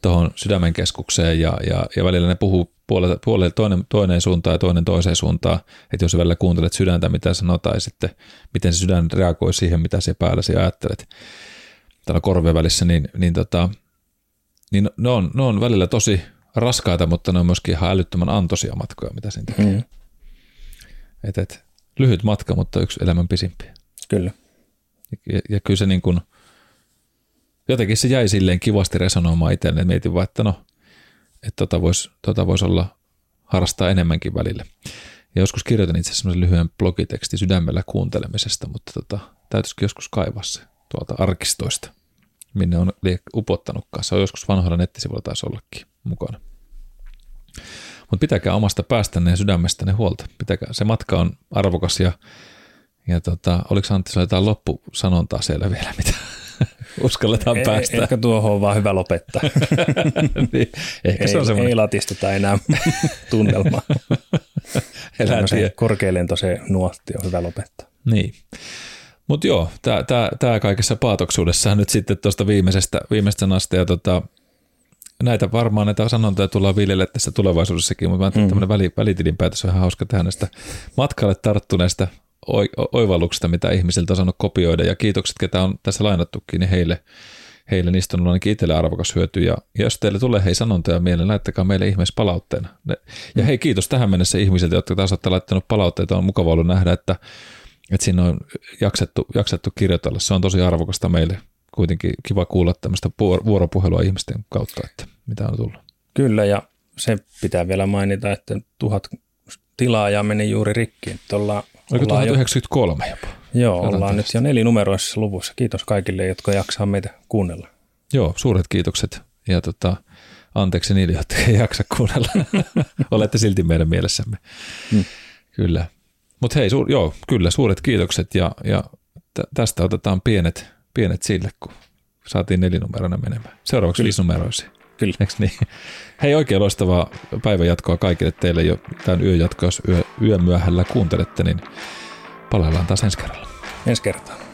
tohon sydämen keskukseen ja, ja, ja välillä ne puhuu puolelle, puolelle toinen, toinen suuntaan ja toinen toiseen suuntaan, että jos välillä kuuntelet sydäntä, mitä sanotaan ja sitten miten se sydän reagoi siihen, mitä se päälläsi ajattelet täällä korvien välissä, niin, niin, tota, niin ne, on, ne on välillä tosi raskaita, mutta ne on myöskin ihan älyttömän antoisia matkoja, mitä siinä tekee. Mm. Et, et, lyhyt matka, mutta yksi elämän pisimpiä. Kyllä. Ja, ja kyllä se niin kuin, jotenkin se jäi silleen kivasti resonoimaan itselle. Mietin vaan, että no, että tota voisi tota vois olla harrastaa enemmänkin välillä. Ja joskus kirjoitin itse asiassa lyhyen blogiteksti sydämellä kuuntelemisesta, mutta tota, täytyisikin joskus kaivaa se tuolta arkistoista, minne on upottanutkaan. Se on joskus vanhoilla nettisivuilla taisi ollakin mukana. Mutta pitäkää omasta päästänne ja sydämestänne huolta. Pitäkää, se matka on arvokas ja ja tota, oliko Antti sinulla jotain loppusanontaa siellä vielä, mitä uskalletaan ei, päästä? Ehkä tuohon on vaan hyvä lopettaa. niin, ehkä ei, se on semmoinen. Ei latistuta enää tunnelmaa. Korkealentoisen nuotti on hyvä lopettaa. Niin. Mutta joo, tämä kaikessa paatoksuudessa nyt sitten tuosta viimeisestä, viimeisestä sanasta ja tota, näitä varmaan näitä sanontoja tullaan viljelle tässä tulevaisuudessakin, mutta mä ajattelin, mm. tämmöinen väli, välitilinpäätös on ihan hauska tehdä näistä matkalle tarttuneista oivalluksista, mitä ihmisiltä on saanut kopioida ja kiitokset, ketä on tässä lainattukin, niin heille, heille niistä on ainakin itselle arvokas hyöty. Ja, ja jos teille tulee hei sanontoja mieleen, laittakaa meille ihmeessä palautteena. Ja hei kiitos tähän mennessä ihmisiltä, jotka taas olette laittanut palautteita. On mukava ollut nähdä, että, että siinä on jaksettu, jaksettu kirjoitella. Se on tosi arvokasta meille. Kuitenkin kiva kuulla tämmöistä vuoropuhelua ihmisten kautta, että mitä on tullut. Kyllä ja se pitää vielä mainita, että tuhat tilaajaa meni juuri rikki. Että ollaan Oliko 1093 jopa? Joo, Katsotaan ollaan nyt jo nelinumeroisessa luvussa. Kiitos kaikille, jotka jaksaa meitä kuunnella. Joo, suuret kiitokset. Ja tota, anteeksi niille, jotka ei jaksa kuunnella. Olette silti meidän mielessämme. Hmm. Kyllä. Mutta hei, suur, joo, kyllä, suuret kiitokset ja, ja tästä otetaan pienet, pienet sille, kun saatiin nelinumeroinen menemään. Seuraavaksi Kyllä. viisinumeroisia. Kyllä. Eks niin? Hei, oikein loistavaa päivän jatkoa kaikille teille jo tämän yön jatkoa, jos yö, yön myöhällä kuuntelette, niin palaillaan taas ensi kerralla. Ensi kertaa.